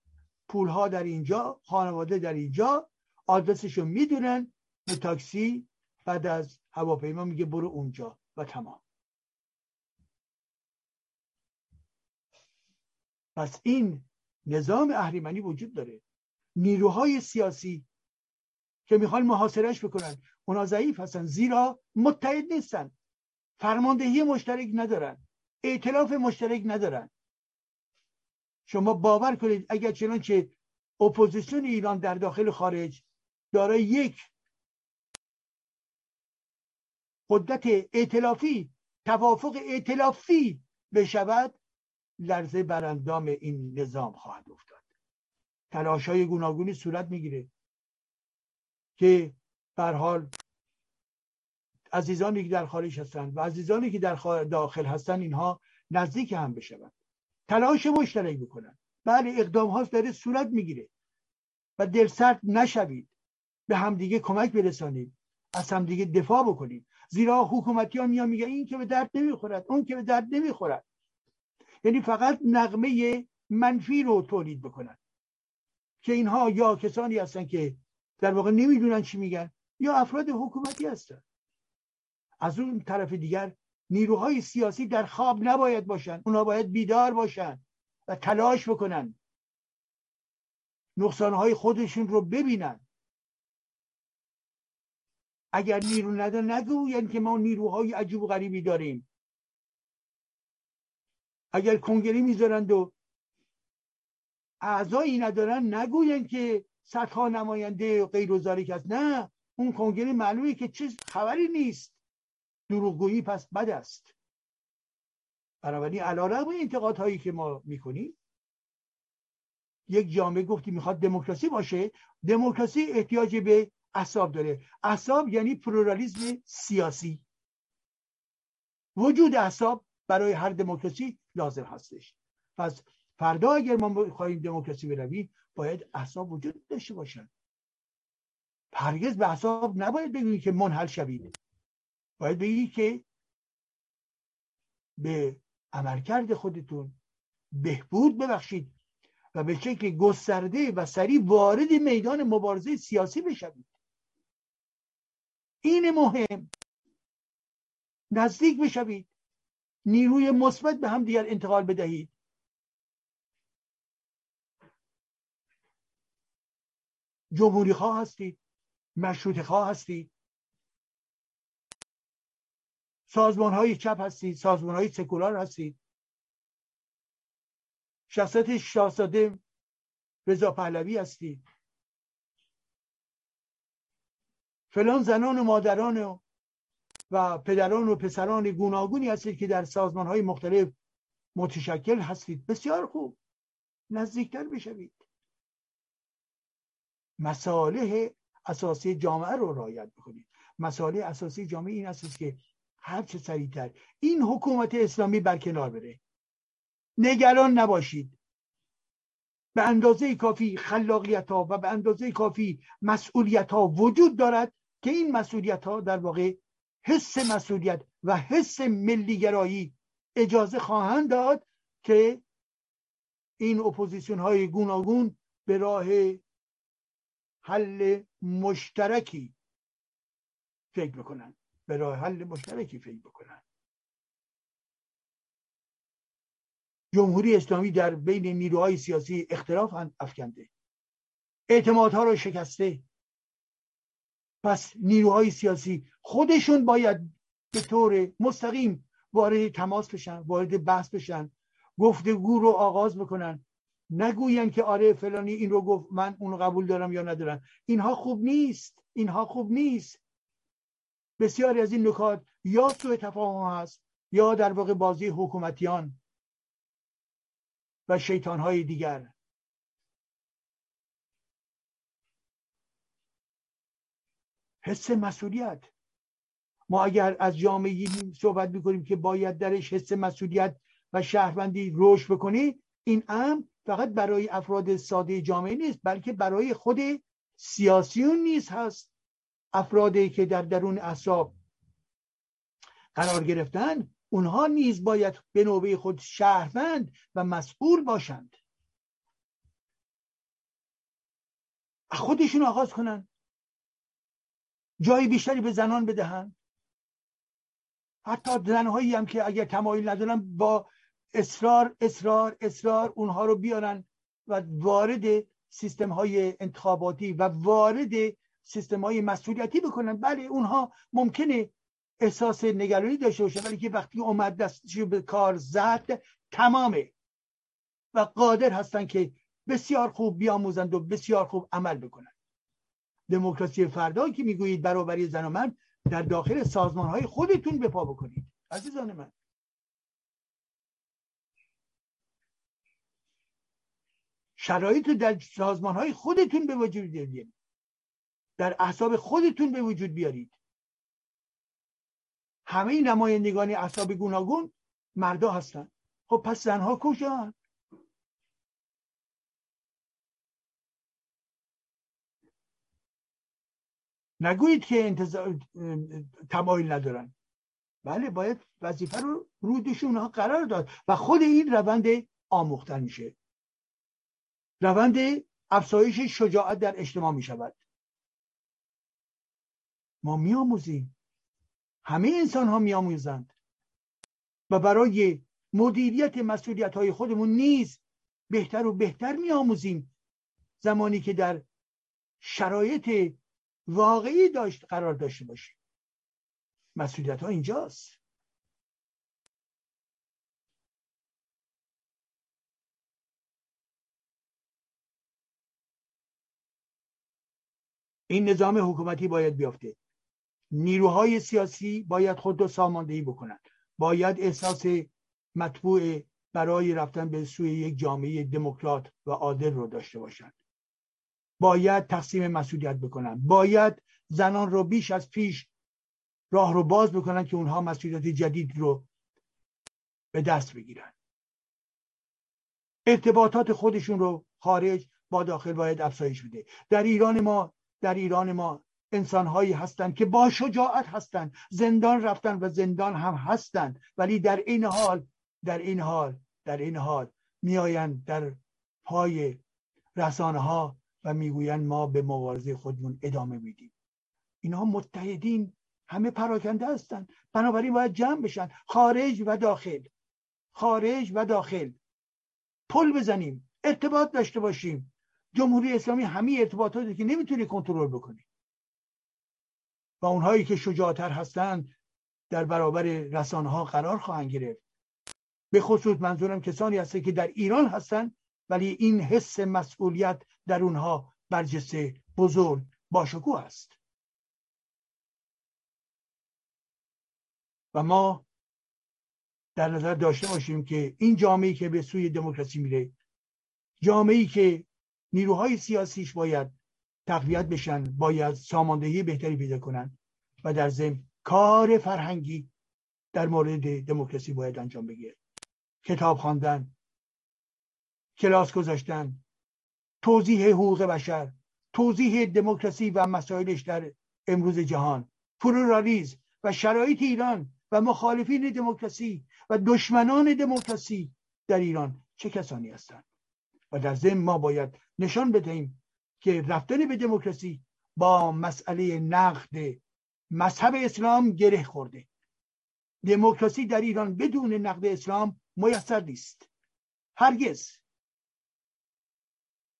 پولها در اینجا خانواده در اینجا آدرسشو می‌دونن به تاکسی بعد از هواپیما میگه برو اونجا و تمام. پس این نظام اهریمنی وجود داره. نیروهای سیاسی که می‌خوان محاصرش بکنن. اونا ضعیف هستن. زیرا متحد نیستن. فرماندهی مشترک ندارن. ائتلاف مشترک ندارن. شما باور کنید اگر چنانچه اپوزیسیون ایران در داخل خارج دارای یک قدرت ائتلافی توافق ائتلافی بشود لرزه بر اندام این نظام خواهد افتاد. تلاش های گوناگونی صورت می‌گیره که بر حال عزیزانی که در خارج هستند و عزیزانی که در داخل هستند اینها نزدیک هم بشوند. تلاش مشترک بکنن بله اقدام هاست داره صورت می‌گیره. و دل سرد نشوید. به همدیگه کمک برسانید. از همدیگه دفاع بکنید. زیرا حکومتی ها میان میگن این که به درد نمی‌خورد اون که به درد نمی‌خورد. یعنی فقط نغمه منفی رو تولید بکنن. که اینها یا کسانی هستن که در واقع نمی‌دونن چی میگن یا افراد حکومتی هستن. از اون طرف دیگر نیروهای سیاسی در خواب نباید باشن. اونا باید بیدار باشن و تلاش بکنن. نقصانهای خودشون رو ببینن. اگر نیرو ندارن نگوین که ما نیروهای عجیب و غریبی داریم. اگر کنگری می‌ذارند و اعضایی ندارن نگوین که صدها نماینده غیر وزاری هست. نه. اون کنگره معلومه که چیز خبری نیست. دروغگویی پس بد است. بنابراین علیرغم انتقادهایی که ما می‌کنیم. یک جامعه گفتی می‌خواد دموکراسی باشه دموکراسی احتیاج به احساب داره. احساب یعنی پلورالیسم سیاسی. وجود احساب برای هر دموکراسی لازم هستش. پس فردا اگر ما خواهیم دموکراسی برویم باید احساب وجود داشته باشن. هرگز به احساب نباید بگویید که منحل شوید باید بگید که به عملکرد خودتون بهبود ببخشید و به شکل گسترده و سریع وارد میدان مبارزه سیاسی بشوید. این مهم. نزدیک بشوید. نیروی مثبت به هم دیگر انتقال بدهید. جمهوری خواه هستید. مشروط خواه هستید. سازمان های چپ هستید سازمان های سکولار هستید. شخصیت شاهزاده رضا پهلوی هستید. فلان زنان و مادران و پدران و پسران گوناگونی هستید که در سازمان های مختلف متشکل هستید. بسیار خوب. نزدیکتر بشوید. مساله اساسی جامعه رو رعایت بکنید مساله اساسی جامعه این است که هر چه سریعتر. این حکومت اسلامی برکنار بره. نگران نباشید. به اندازه کافی خلاقیت ها و به اندازه کافی مسئولیت ها وجود دارد که این مسئولیت ها در واقع حس مسئولیت و حس ملیگرایی اجازه خواهند داد که این اپوزیسیون های گوناگون به راه حل مشترکی فکر بکنن. به راه حل مشترکی فکر بکنن. جمهوری اسلامی در بین نیروهای سیاسی اختلاف افکنده. اعتمادها را شکسته. پس نیروهای سیاسی خودشون باید به طور مستقیم وارد تماس بشن وارد بحث بشن گفتگو رو آغاز بکنن. نگوین که آره فلانی این رو گفت من اون رو قبول دارم یا ندارم. اینها خوب نیست. اینها خوب نیست. بسیاری از این نکات یا سوء تفاهم هست یا در واقع بازی حکومتیان و شیطان های دیگر. حس مسئولیت. ما اگر از جامعه صحبت می‌کنیم که باید درش حس مسئولیت و شهروندی رشد بکنی این ام فقط برای افراد ساده جامعه نیست بلکه برای خود سیاسیون نیز هست. افرادی که در درون اصاب قرار گرفتن اونها نیز باید به نوبه خود شهروند و مسئول باشند. خودشون آغاز کنن. جای بیشتری به زنان بدهند حتی زنهایی هم که اگر تمایل ندارن با اصرار اصرار اصرار اونها رو بیارن و وارد سیستم های انتخاباتی و وارد سیستم های مسئولیتی بکنن. بله اونها ممکنه احساس نگرانی داشته باشه ولی که وقتی اومد دستش به کار زد تمامه. و قادر هستن که بسیار خوب بیاموزند و بسیار خوب عمل بکنند. دموکراسی فردا که می‌گویید برابری زن و مرد در داخل سازمان های خودتون به پا بکنید. عزیزان من. شرایط در سازمان های خودتون به وجود بیارید. در احساب خودتون به وجود بیارید. همه نمایندگان احساب گوناگون مردا هستند خب پس زنها کجا نگویید که انتظار تمایل ندارن. بله باید وظیفه رو رودشون ها قرار داد و خود این روند آموختن میشه. روند افزایش شجاعت در اجتماع می شود. ما میآموزیم همه انسان ها میآموزند و برای مدیریت مسئولیت های خودمون نیز بهتر و بهتر میآموزیم زمانی که در شرایط واقعی داشت قرار داشته باشیم. مسئولیت ها اینجاست. این نظام حکومتی باید بیافته نیروهای سیاسی باید خود را ساماندهی بکنند. باید احساس مطبوع برای رفتن به سوی یک جامعه دموکرات و عادل رو داشته باشند. باید تقسیم مسئولیت بکنن باید زنان رو بیش از پیش راه رو باز بکنن که اونها مسئولیت جدید رو به دست بگیرن ارتباطات خودشون رو خارج با داخل باید افزایش بده. در ایران ما در ایران ما انسان هایی هستند که با شجاعت هستند. زندان رفتن و زندان هم هستند. ولی در این حال در این حال در این حال میآیند در پای رسانه ها و می‌گویند ما به مبارزه خودمون ادامه میدیم. اینها متحدین همه پراکنده هستند. بنابراین باید جمع بشن. خارج و داخل. خارج و داخل. پل بزنیم. ارتباط داشته باشیم. جمهوری اسلامی همه ارتباطاتی که نمی‌تونه کنترل بکنه و اونهایی که شجاعتر هستند در برابر رسانه ها قرار خواهند گرفت. به خصوص منظورم کسانی هستند که در ایران هستند ولی این حس مسئولیت در اونها برجسته بزرگ باشکوه است. و ما در نظر داشته باشیم که این جامعه که به سوی دموکراسی میره جامعه که نیروهای سیاسیش باید تقویت بشن باید ساماندهی بهتری پیدا کنن و در ضمن کار فرهنگی در مورد دموکراسی باید انجام بگیره. کتاب خواندن کلاس گذاشتن توضیح حقوق بشر توضیح دموکراسی و مسائلش در امروز جهان پلورالیزم و شرایط ایران و مخالفین دموکراسی و دشمنان دموکراسی در ایران چه کسانی هستند؟ و در ضمن ما باید نشان بدهیم که رفتن به دموکراسی با مسئله نقد مذهب اسلام گره خورده. دموکراسی در ایران بدون نقد اسلام میسر نیست. هرگز.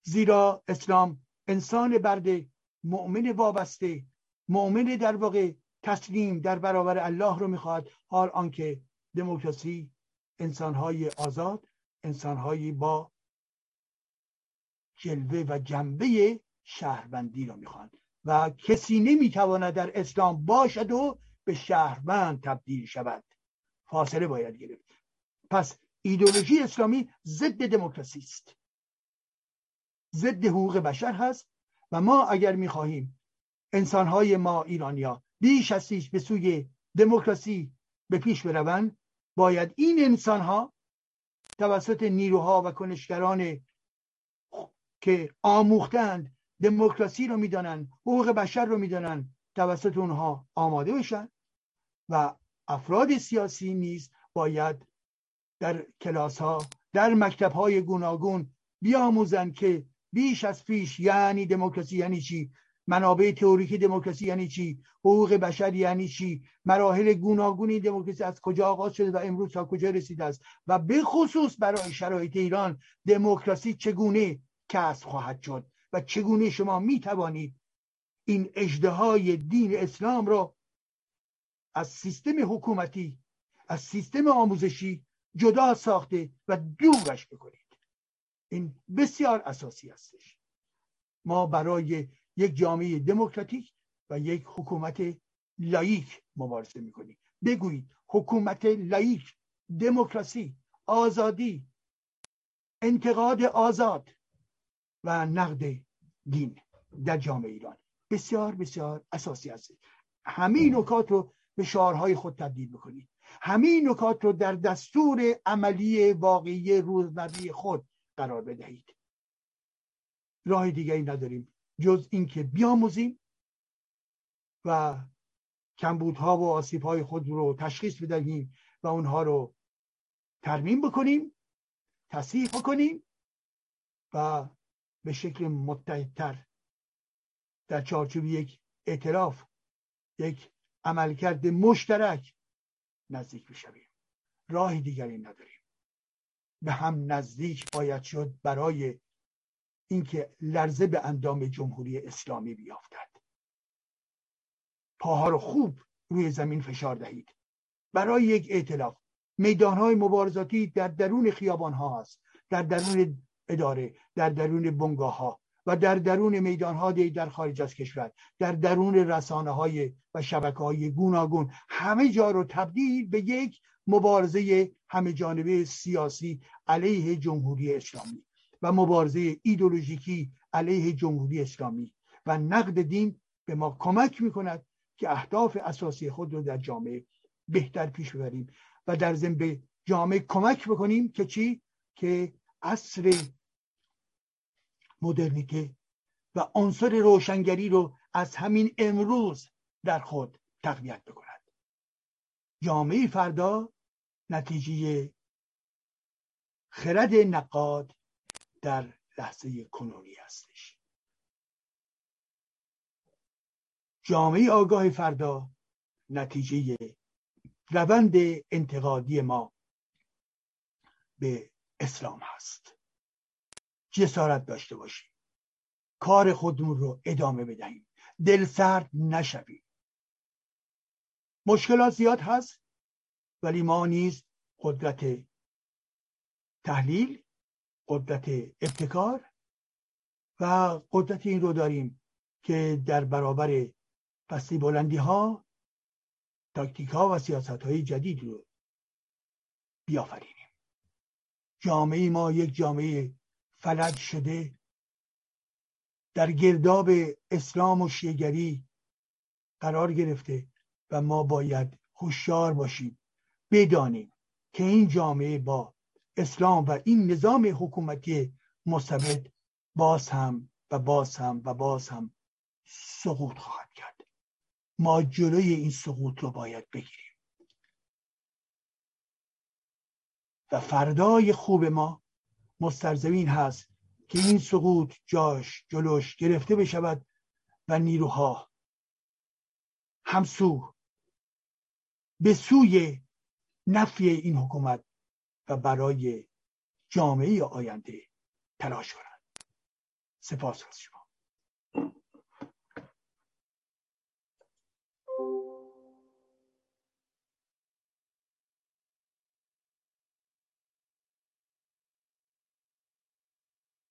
زیرا اسلام انسان برده مؤمن وابسته مؤمن در واقع تسلیم در برابر الله رو می‌خواد حال آنکه دموکراسی انسانهای آزاد انسانهایی با جلوه و جنبه شهروندی رو می‌خواد و کسی نمی‌تواند در اسلام باشد و به شهروند تبدیل شود. فاصله باید گرفت. پس ایدولوژی اسلامی ضد دموکراسی است. ضد حقوق بشر هست و ما اگر می‌خواهیم انسانهای ما ایرانیا بیش از پیش به سوی دموکراسی به پیش بروند باید این انسانها توسط نیروها و کنشگران که آموختند دموکراسی رو می‌دانند حقوق بشر رو می‌دانند توسط اونها آماده بشن و افراد سیاسی نیز باید در کلاس ها در مکتب های گوناگون بیاموزند که بیش از پیش یعنی دموکراسی یعنی چی؟ منابع تئوریک دموکراسی یعنی چی؟ حقوق بشر یعنی چی؟ مراحل گوناگون دموکراسی از کجا آغاز شده و امروز تا کجا رسیده است؟ و به خصوص برای شرایط ایران دموکراسی چگونه کسب خواهد شد و چگونه شما می توانید این اجده دین اسلام را از سیستم حکومتی از سیستم آموزشی جدا ساخته و دورش بکنید. این بسیار اساسی هستش. ما برای یک جامعه دموکراتیک و یک حکومت لایک مبارزه می‌کنیم. بگویید حکومت لایک دموکراسی آزادی انتقاد آزاد و نقد دین در جامعه ایران. بسیار بسیار اساسی است همه نکات رو به شعارهای خود تبدیل بکنید. همه نکات رو در دستور عملی واقعی روزمره خود قرار بدهید. راه دیگری نداریم جز اینکه بیاموزیم و کمبودها و آسیبهای خود رو تشخیص بدهیم و اونها رو ترمیم بکنیم تصحیح بکنیم و به شکل متحدتر. در چارچوب یک اعتراف یک عملکرد مشترک نزدیک بشویم راه دیگری نداریم. به هم نزدیک باید شد برای اینکه لرزه به اندام جمهوری اسلامی بیافتد. پاها رو خوب روی زمین فشار دهید. برای یک ائتلاف میدانهای مبارزاتی در درون خیابان ها هست در درون اداره در درون بنگاه ها و در درون میدان ها در خارج از کشور در درون رسانه های و شبکه های گوناگون همه جا رو تبدیل به یک مبارزه همه جانبه سیاسی علیه جمهوری اسلامی و مبارزه ایدولوژیکی علیه جمهوری اسلامی. و نقد دین به ما کمک می‌کند که اهداف اساسی خود رو در جامعه بهتر پیش ببریم و در ضمن جامعه کمک بکنیم که چی؟ که عصر مدرنیته و عنصر روشنگری رو از همین امروز در خود تقویت بکند. جامعه فردا نتیجه خرد نقاد در لحظه کنونی هستش. جامعه آگاه فردا نتیجه روند انتقادی ما به اسلام هست. جسارت داشته باشیم. کار خودمون رو ادامه بدهیم. دل سرد نشویم. مشکلات زیاد هست ولی ما نیز قدرت تحلیل قدرت ابتکار و قدرت این رو داریم که در برابر پستی بلندی ها تاکتیک ها و سیاست های جدید رو بیافرینیم. جامعه ما یک جامعه فلج شده در گرداب اسلام و شیگری قرار گرفته و ما باید هوشیار باشیم. بدانیم که این جامعه با اسلام و این نظام حکومتی مستبد باز هم و باز هم و باز هم سقوط خواهد کرد. ما جلوی این سقوط رو باید بگیریم. و فردای خوب ما مسترزمین هست که این سقوط جاش جلوش گرفته بشود و نیروها همسو به سوی نفی این حکومت و برای جامعه آینده تلاش کنند. سپاس از شما.